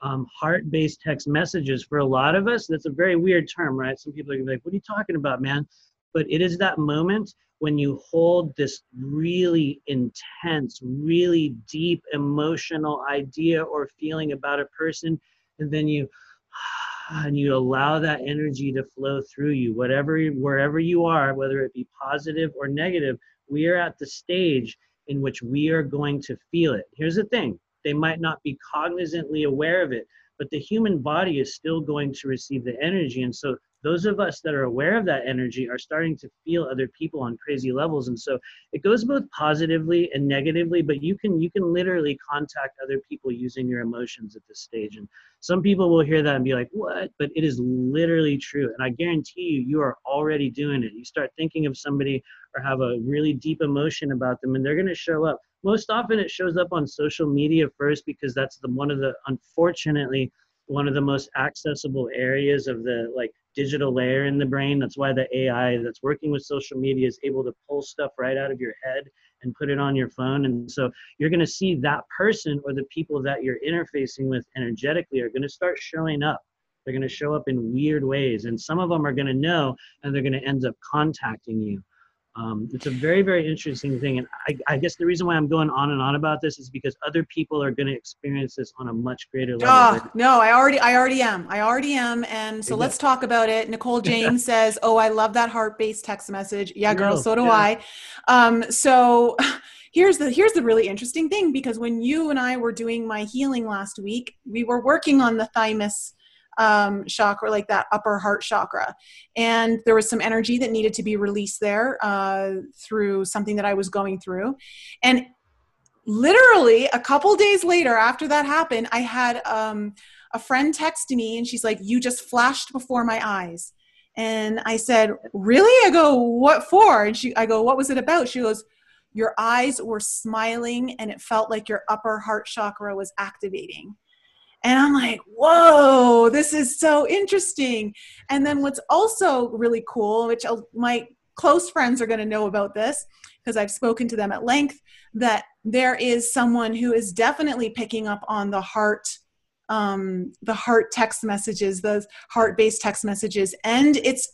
um, heart-based text messages for a lot of us that's a very weird term right? Some people are like what are you talking about man? But it is that moment when you hold this really intense really deep emotional idea or feeling about a person and then you and you allow that energy to flow through you. Whatever wherever you are whether it be positive or negative we are at the stage in which we are going to feel it. Here's the thing. They might not be cognizantly aware of it, but the human body is still going to receive the energy. And so those of us that are aware of that energy are starting to feel other people on crazy levels. And so it goes both positively and negatively but you can you can literally contact other people using your emotions at this stage. And some people will hear that and be like what? But it is literally true. And i guarantee you you are already doing it. You start thinking of somebody or have a really deep emotion about them and they're going to show up. Most often it shows up on social media first because that's the one of the unfortunately one of the most accessible areas of the like digital layer in the brain. That's why the ai that's working with social media is able to pull stuff right out of your head and put it on your phone. And so you're going to see that person or the people that you're interfacing with energetically are going to start showing up. They're going to show up in weird ways and some of them are going to know and they're going to end up contacting you um, it's a very very interesting thing and I, I, guess the reason why i'm going on and on about this is because other people are going to experience this on a much greater level. Oh, no i already i already am. I already am and so let's talk about it. Nicole james says oh i love that heart-based text message. Yeah girl so do yeah. i. Um, so here's the here's the really interesting thing because when you and i were doing my healing last week we were working on the thymus um, chakra, like that upper heart chakra. And there was some energy that needed to be released there uh, through something that I was going through. And literally a couple days later, after that happened, I had um, a friend text me and she's like, You just flashed before my eyes. And I said, Really? I go, What for? And she, I go, What was it about? She goes, Your eyes were smiling and it felt like your upper heart chakra was activating. And I'm like, whoa, this is so interesting. And then what's also really cool, which my close friends are going to know about this because I've spoken to them at length, that there is someone who is definitely picking up on the heart um, the heart text messages, those heart-based text messages, and it's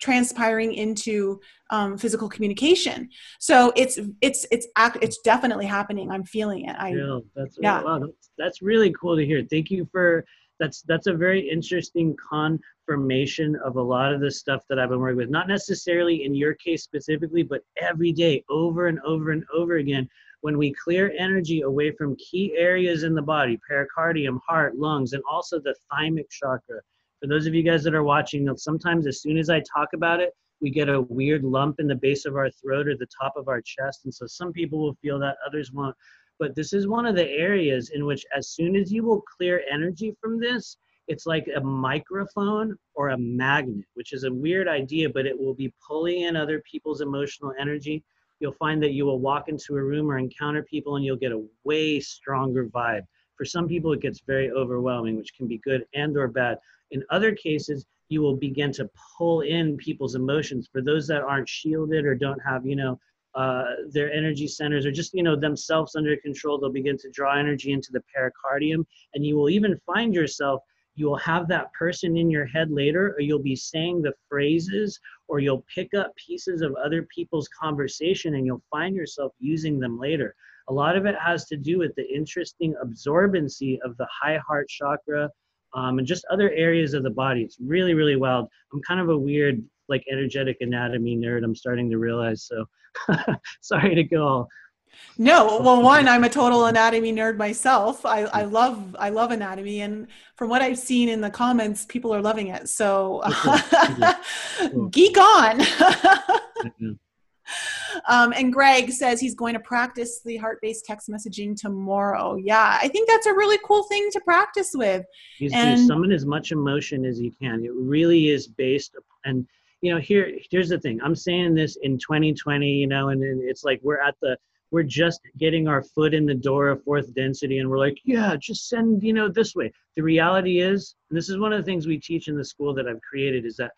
transpiring into um, physical communication. So it's it's it's it's definitely happening. I'm feeling it. I yeah, that's yeah. Wow, that's, that's really cool to hear. Thank you for that's that's a very interesting confirmation of a lot of the stuff that I've been working with. Not necessarily in your case specifically, but every day, over and over and over again. When we clear energy away from key areas in the body, pericardium, heart, lungs, and also the thymic chakra, for those of you guys that are watching, sometimes as soon as I talk about it, we get a weird lump in the base of our throat or the top of our chest. And so some people will feel that, others won't. But this is one of the areas in which, as soon as you will clear energy from this, it's like a microphone or a magnet, which is a weird idea, but it will be pulling in other people's emotional energy. You'll find that you will walk into a room or encounter people and you'll get a way stronger vibe. For some people, it gets very overwhelming, which can be good and or bad. In other cases, you will begin to pull in people's emotions. For those that aren't shielded or don't have, you know, uh, their energy centers or just you know themselves under control they'll begin to draw energy into the pericardium and you will even find yourself you will have that person in your head later or you'll be saying the phrases or you'll pick up pieces of other people's conversation and you'll find yourself using them later a lot of it has to do with the interesting absorbency of the high heart chakra um, and just other areas of the body. It's really really wild. I'm kind of a weird like energetic anatomy nerd i'm starting to realize so sorry to go no well one i'm a total anatomy nerd myself. I, I love i love anatomy and from what i've seen in the comments people are loving it so geek on um, and greg says he's going to practice the heart-based text messaging tomorrow. Yeah i think that's a really cool thing to practice with. He's and summon as much emotion as you can. It really is based and you know here here's the thing. I'm saying this in 2020 you know and, and it's like we're at the we're just getting our foot in the door of fourth density and we're like yeah just send you know this way. The reality is and this is one of the things we teach in the school that i've created is that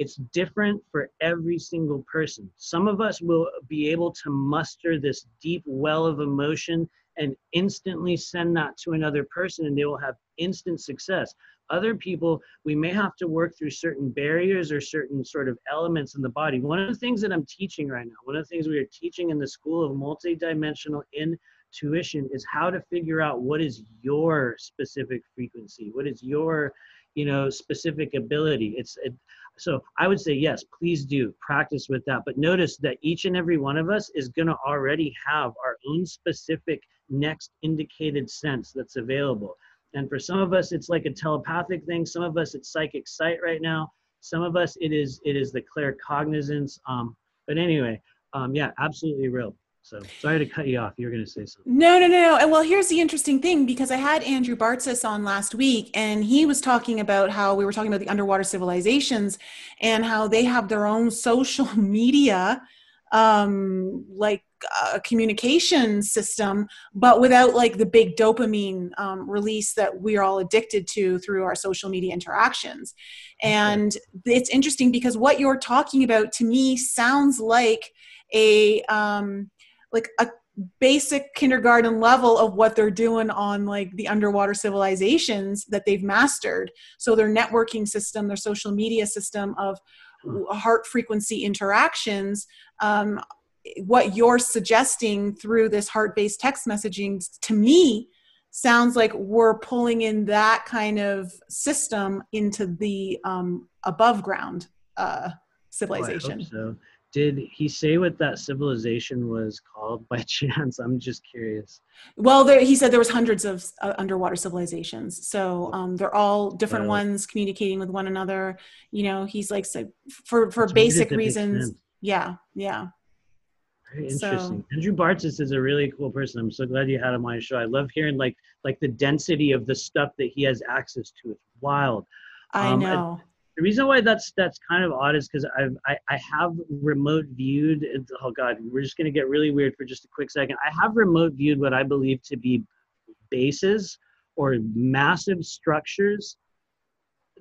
it's different for every single person. Some of us will be able to muster this deep well of emotion and instantly send that to another person and they will have instant success. Other people, we may have to work through certain barriers or certain sort of elements in the body. One of the things that I'm teaching right now, one of the things we are teaching in the School of Multidimensional Intuition is how to figure out what is your specific frequency, what is your you know specific ability. It's it, so i would say yes please do practice with that but notice that each and every one of us is going to already have our own specific next indicated sense that's available and for some of us, it's like a telepathic thing. Some of us, it's psychic sight right now. Some of us, it is it is the claircognizance. Um, but anyway, um, yeah, absolutely real. So sorry to cut you off. You were going to say something. No, no, no. And well, here's the interesting thing because I had Andrew Bartzis on last week, and he was talking about how we were talking about the underwater civilizations and how they have their own social media um, like a communication system, but without like the big dopamine um, release that we're all addicted to through our social media interactions. And it's interesting because what you're talking about to me sounds like a um, like a basic kindergarten level of what they're doing on like the underwater civilizations that they've mastered so their networking system their social media system of heart frequency interactions um, what you're suggesting through this heart-based text messaging to me sounds like we're pulling in that kind of system into the um, above ground uh, civilization. Oh, so. Did he say what that civilization was called by chance? I'm just curious. Well, there, he said there was hundreds of uh, underwater civilizations, so um, they're all different ones communicating with one another. You know, he's like so for for basic reasons. Yeah, yeah. Very interesting. So, Andrew Bartzis is a really cool person. I'm so glad you had him on your show. I love hearing like like the density of the stuff that he has access to. It's wild. I um, know. The reason why that's that's kind of odd is because I've I, I have remote viewed. Oh God, we're just gonna get really weird for just a quick second. I have remote viewed what I believe to be bases or massive structures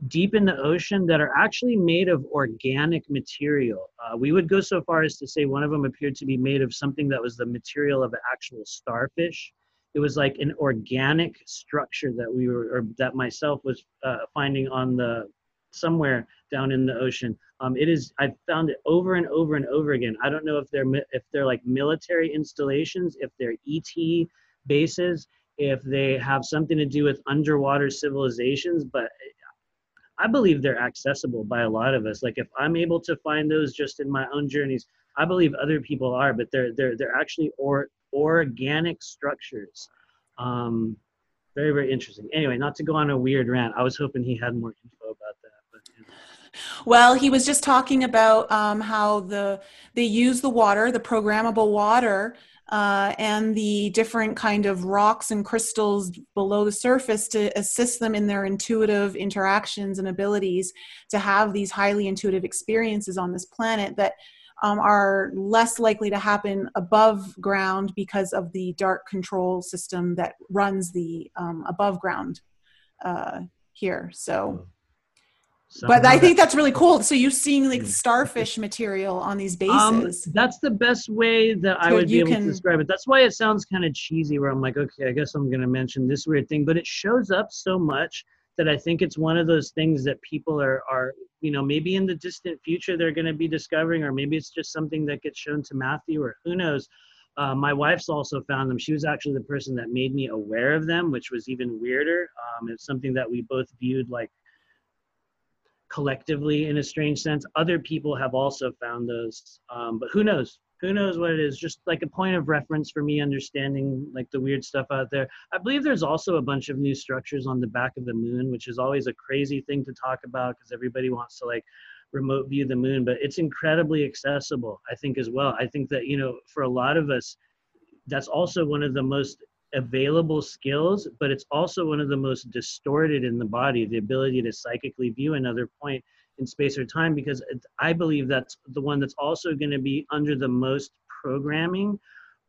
deep in the ocean that are actually made of organic material. Uh, we would go so far as to say one of them appeared to be made of something that was the material of an actual starfish. It was like an organic structure that we were, or that myself was uh, finding on the somewhere down in the ocean. Um, it is. I've found it over and over and over again. I don't know if they're if they're like military installations, if they're ET bases, if they have something to do with underwater civilizations, but I believe they're accessible by a lot of us. Like if I'm able to find those just in my own journeys, I believe other people are, but they're they're they're actually or organic structures. Um, very very interesting. Anyway, not to go on a weird rant. I was hoping he had more info about that. But, you know. Well, he was just talking about um, how the they use the water, the programmable water, uh, and the different kind of rocks and crystals below the surface to assist them in their intuitive interactions and abilities to have these highly intuitive experiences on this planet that um, are less likely to happen above ground because of the dark control system that runs the um, above ground uh, here. So but I think that's really cool. So you're seeing like starfish material on these um, bases. Um, that's the best way that I would be able can... to describe it. That's why it sounds kind of cheesy. Where I'm like, okay, I guess I'm going to mention this weird thing, but it shows up so much that I think it's one of those things that people are are you know maybe in the distant future they're going to be discovering, or maybe it's just something that gets shown to Matthew, or who knows. Uh, my wife's also found them. She was actually the person that made me aware of them, which was even weirder. Um, it's something that we both viewed like collectively in a strange sense. Other people have also found those, um, but who knows? Who knows what it is? Just like a point of reference for me understanding like the weird stuff out there. I believe there's also a bunch of new structures on the back of the moon, which is always a crazy thing to talk about because everybody wants to like remote view the moon, but it's incredibly accessible, I think, as well. I think that, you know, for a lot of us, that's also one of the most available skills, but it's also one of the most distorted in the body the ability to psychically view another point in space or time, because I believe that's the one that's also going to be under the most programming.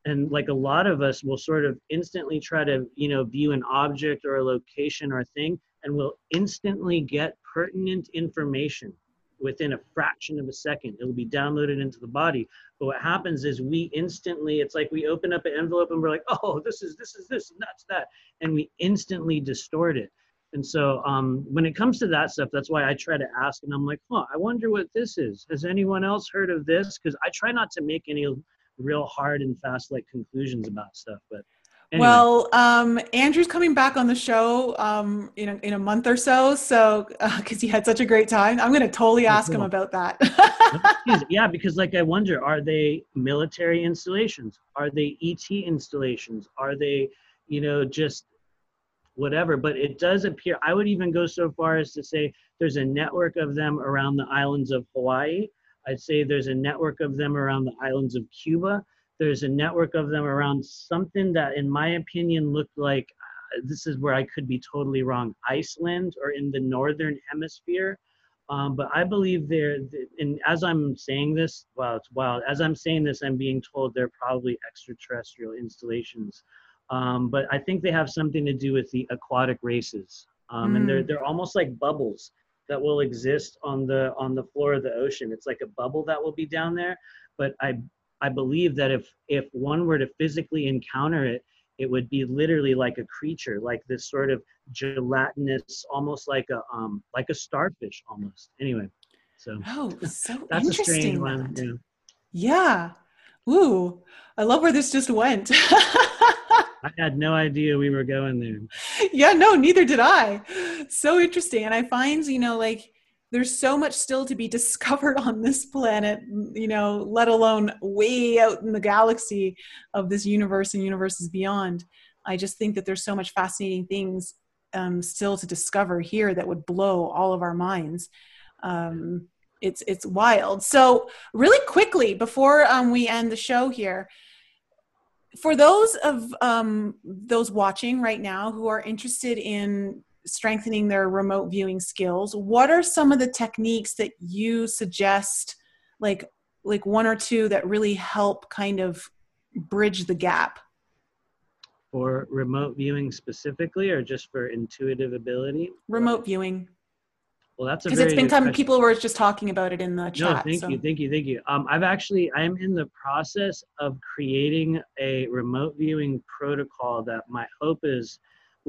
And like a lot of us will sort of instantly try to, you know, view an object or a location or a thing, and will instantly get pertinent information within a fraction of a second. It'll be downloaded into the body. But what happens is we instantly, it's like we open up an envelope and we're like, oh, this is this is this and that's that. And we instantly distort it. And so um, when it comes to that stuff, that's why I try to ask and I'm like, huh, I wonder what this is. Has anyone else heard of this? Because I try not to make any real hard and fast like conclusions about stuff. But Anyway. Well, um, Andrew's coming back on the show um, in, a, in a month or so. So, because uh, he had such a great time, I'm going to totally oh, ask cool. him about that. yeah, because like I wonder, are they military installations? Are they ET installations? Are they, you know, just whatever? But it does appear. I would even go so far as to say there's a network of them around the islands of Hawaii. I'd say there's a network of them around the islands of Cuba there's a network of them around something that, in my opinion, looked like uh, this is where I could be totally wrong Iceland or in the northern hemisphere. Um, but I believe they're, and as I'm saying this, wow, it's wild. As I'm saying this, I'm being told they're probably extraterrestrial installations. Um, but I think they have something to do with the aquatic races. Um, mm. And they're, mm. they're almost like bubbles that will exist on the on the floor of the ocean. It's like a bubble that will be down there. But I I believe that if if one were to physically encounter it, it would be literally like a creature, like this sort of gelatinous, almost like a um like a starfish almost. Anyway, so oh, so that's interesting. a strange one. Yeah. yeah. Ooh, I love where this just went. I had no idea we were going there. Yeah, no, neither did I. So interesting. And I find, you know, like there's so much still to be discovered on this planet, you know, let alone way out in the galaxy of this universe and universes beyond. I just think that there's so much fascinating things um, still to discover here that would blow all of our minds. Um, it's it's wild. So really quickly before um, we end the show here, for those of um, those watching right now who are interested in strengthening their remote viewing skills. What are some of the techniques that you suggest like like one or two that really help kind of bridge the gap? For remote viewing specifically or just for intuitive ability? Remote viewing. Well that's because it's been coming people were just talking about it in the chat no thank so. you thank you thank you. Um, i've actually i'm in the process of creating a remote viewing protocol that my hope is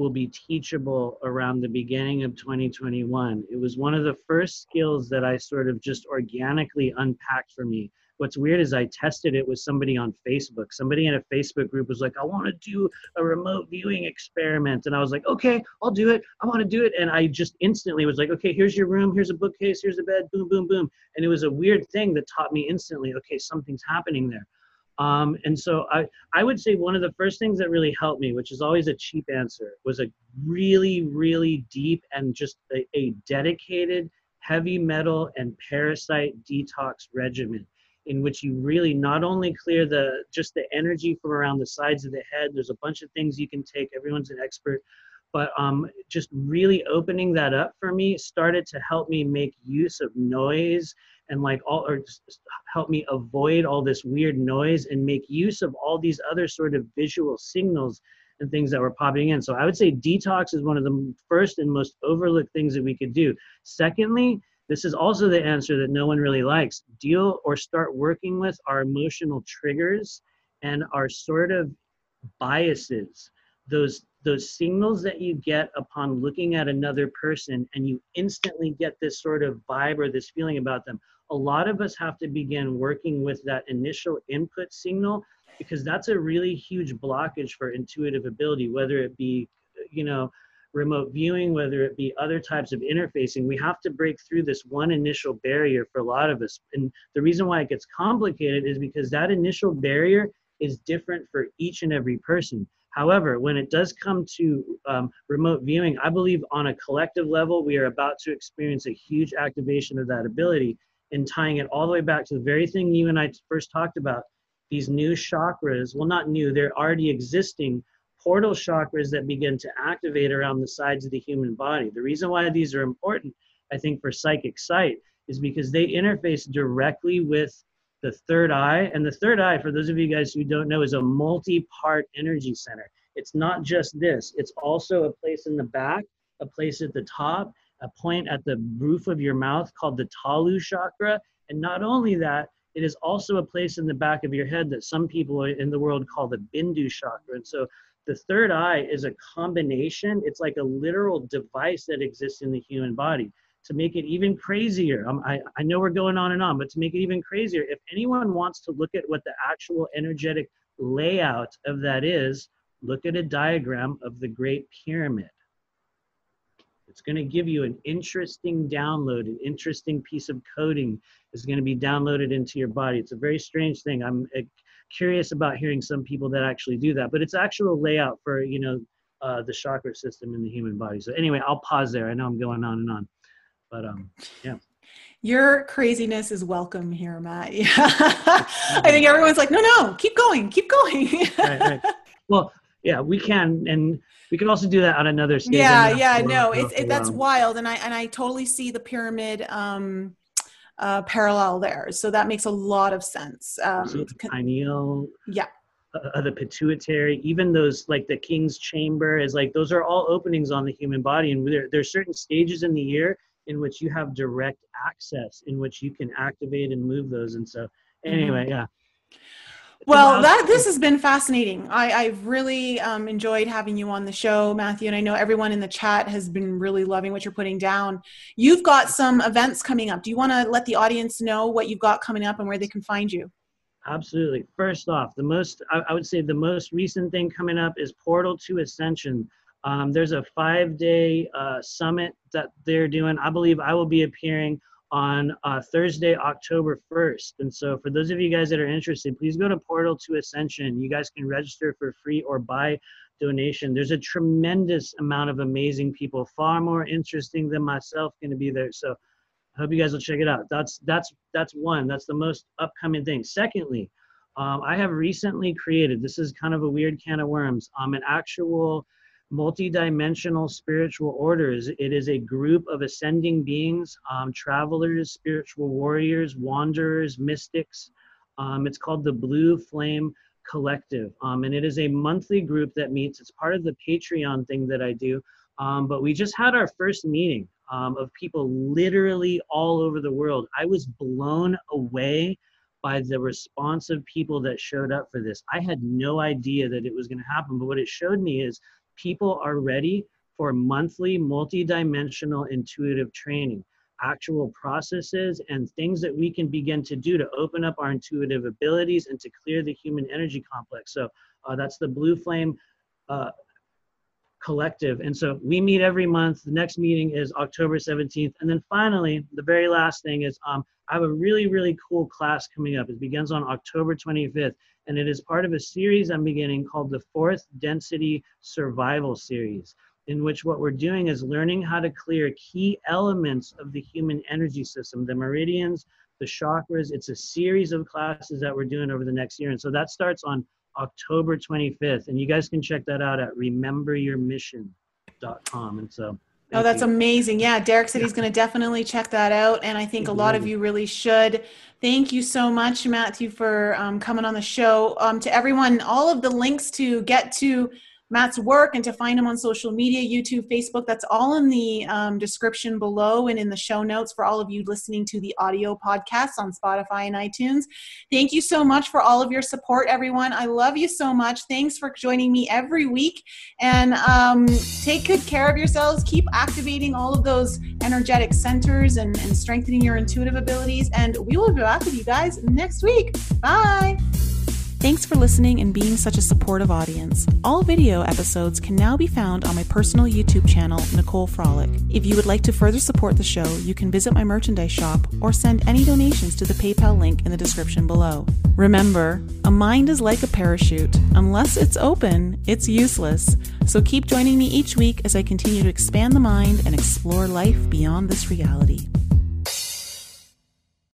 will be teachable around the beginning of 2021. It was one of the first skills that I sort of just organically unpacked for me. What's weird is I tested it with somebody on Facebook. Somebody in a Facebook group was like, I want to do a remote viewing experiment. And I was like, okay, I'll do it. I want to do it. And I just instantly was like, okay, here's your room. Here's a bookcase. Here's a bed. Boom, boom, boom. And it was a weird thing that taught me instantly, okay, something's happening there. Um, and so I, I would say one of the first things that really helped me, which is always a cheap answer, was a really, really deep and just a, a dedicated heavy metal and parasite detox regimen in which you really not only clear the just the energy from around the sides of the head there's a bunch of things you can take everyone's an expert but um, just really opening that up for me started to help me make use of noise and like all or help me avoid all this weird noise and make use of all these other sort of visual signals and things that were popping in. So I would say detox is one of the first and most overlooked things that we could do. Secondly, this is also the answer that no one really likes. Deal or start working with our emotional triggers and our sort of biases. Those those signals that you get upon looking at another person and you instantly get this sort of vibe or this feeling about them. A lot of us have to begin working with that initial input signal because that's a really huge blockage for intuitive ability, whether it be, you know, remote viewing, whether it be other types of interfacing, we have to break through this one initial barrier for a lot of us. And the reason why it gets complicated is because that initial barrier is different for each and every person. However, when it does come to um, remote viewing, I believe on a collective level, we are about to experience a huge activation of that ability and tying it all the way back to the very thing you and I first talked about these new chakras. Well, not new, they're already existing portal chakras that begin to activate around the sides of the human body. The reason why these are important, I think, for psychic sight is because they interface directly with the third eye. And the third eye, for those of you guys who don't know, is a multi part energy center. It's not just this, it's also a place in the back, a place at the top, a point at the roof of your mouth called the Talu chakra. And not only that, it is also a place in the back of your head that some people in the world call the Bindu chakra. And so the third eye is a combination, it's like a literal device that exists in the human body. To make it even crazier, um, I, I know we're going on and on, but to make it even crazier, if anyone wants to look at what the actual energetic layout of that is, look at a diagram of the Great Pyramid. It's going to give you an interesting download, an interesting piece of coding is going to be downloaded into your body. It's a very strange thing. I'm curious about hearing some people that actually do that, but it's actual layout for, you know, uh, the chakra system in the human body. So anyway, I'll pause there. I know I'm going on and on, but um, yeah. Your craziness is welcome here, Matt. Yeah. I think everyone's like, no, no, keep going, keep going. right, right. Well, yeah, we can, and we can also do that on another stage. Yeah, yeah, no, it's it, that's wild, and I and I totally see the pyramid um, uh, parallel there. So that makes a lot of sense. Um, so pineal. Yeah. Uh, the pituitary, even those like the king's chamber is like those are all openings on the human body, and there there's certain stages in the year in which you have direct access, in which you can activate and move those. And so, anyway, mm-hmm. yeah. Well that this has been fascinating. I, i've really um, enjoyed having you on the show matthew and i know everyone in the chat has been really loving what you're putting down. You've got some events coming up. Do you want to let the audience know what you've got coming up and where they can find you? Absolutely. First off the most i, I would say the most recent thing coming up is portal to ascension um, there's a five day uh, summit that they're doing i believe i will be appearing on uh, Thursday, October 1st. And so, for those of you guys that are interested, please go to Portal to Ascension. You guys can register for free or by donation. There's a tremendous amount of amazing people, far more interesting than myself, going to be there. So, I hope you guys will check it out. That's that's that's one. That's the most upcoming thing. Secondly, um, I have recently created. This is kind of a weird can of worms. Um, an actual multidimensional spiritual orders. It is a group of ascending beings, um, travelers, spiritual warriors, wanderers, mystics. Um, it's called the Blue Flame Collective, um, and it is a monthly group that meets. It's part of the Patreon thing that I do. Um, but we just had our first meeting um, of people literally all over the world. I was blown away by the response of people that showed up for this. I had no idea that it was going to happen, but what it showed me is people are ready for monthly multidimensional intuitive training actual processes and things that we can begin to do to open up our intuitive abilities and to clear the human energy complex. So uh, that's the blue flame uh, collective. And so we meet every month. The next meeting is october 17th and then finally the very last thing is um, i have a really really cool class coming up. It begins on october 25th and it is part of a series I'm beginning called the Fourth Density Survival Series, in which what we're doing is learning how to clear key elements of the human energy system, the meridians, the chakras. It's a series of classes that we're doing over the next year. And so that starts on October 25th. And you guys can check that out at rememberyourmission.com. And so oh, that's you. amazing. Yeah, Derek said he's going to definitely check that out. And I think a lot of you really should. Thank you so much, Matthew, for um, coming on the show. Um, to everyone, all of the links to get to Matt's work and to find him on social media YouTube, Facebook. That's all in the um, description below and in the show notes for all of you listening to the audio podcasts on Spotify and iTunes. Thank you so much for all of your support, everyone. I love you so much. Thanks for joining me every week. And um, take good care of yourselves. Keep activating all of those energetic centers and, and strengthening your intuitive abilities. And we will be back with you guys next week. Bye. Thanks for listening and being such a supportive audience. All video episodes can now be found on my personal YouTube channel, Nicole Frolick. If you would like to further support the show, you can visit my merchandise shop or send any donations to the PayPal link in the description below. Remember, a mind is like a parachute. Unless it's open, it's useless. So keep joining me each week as I continue to expand the mind and explore life beyond this reality.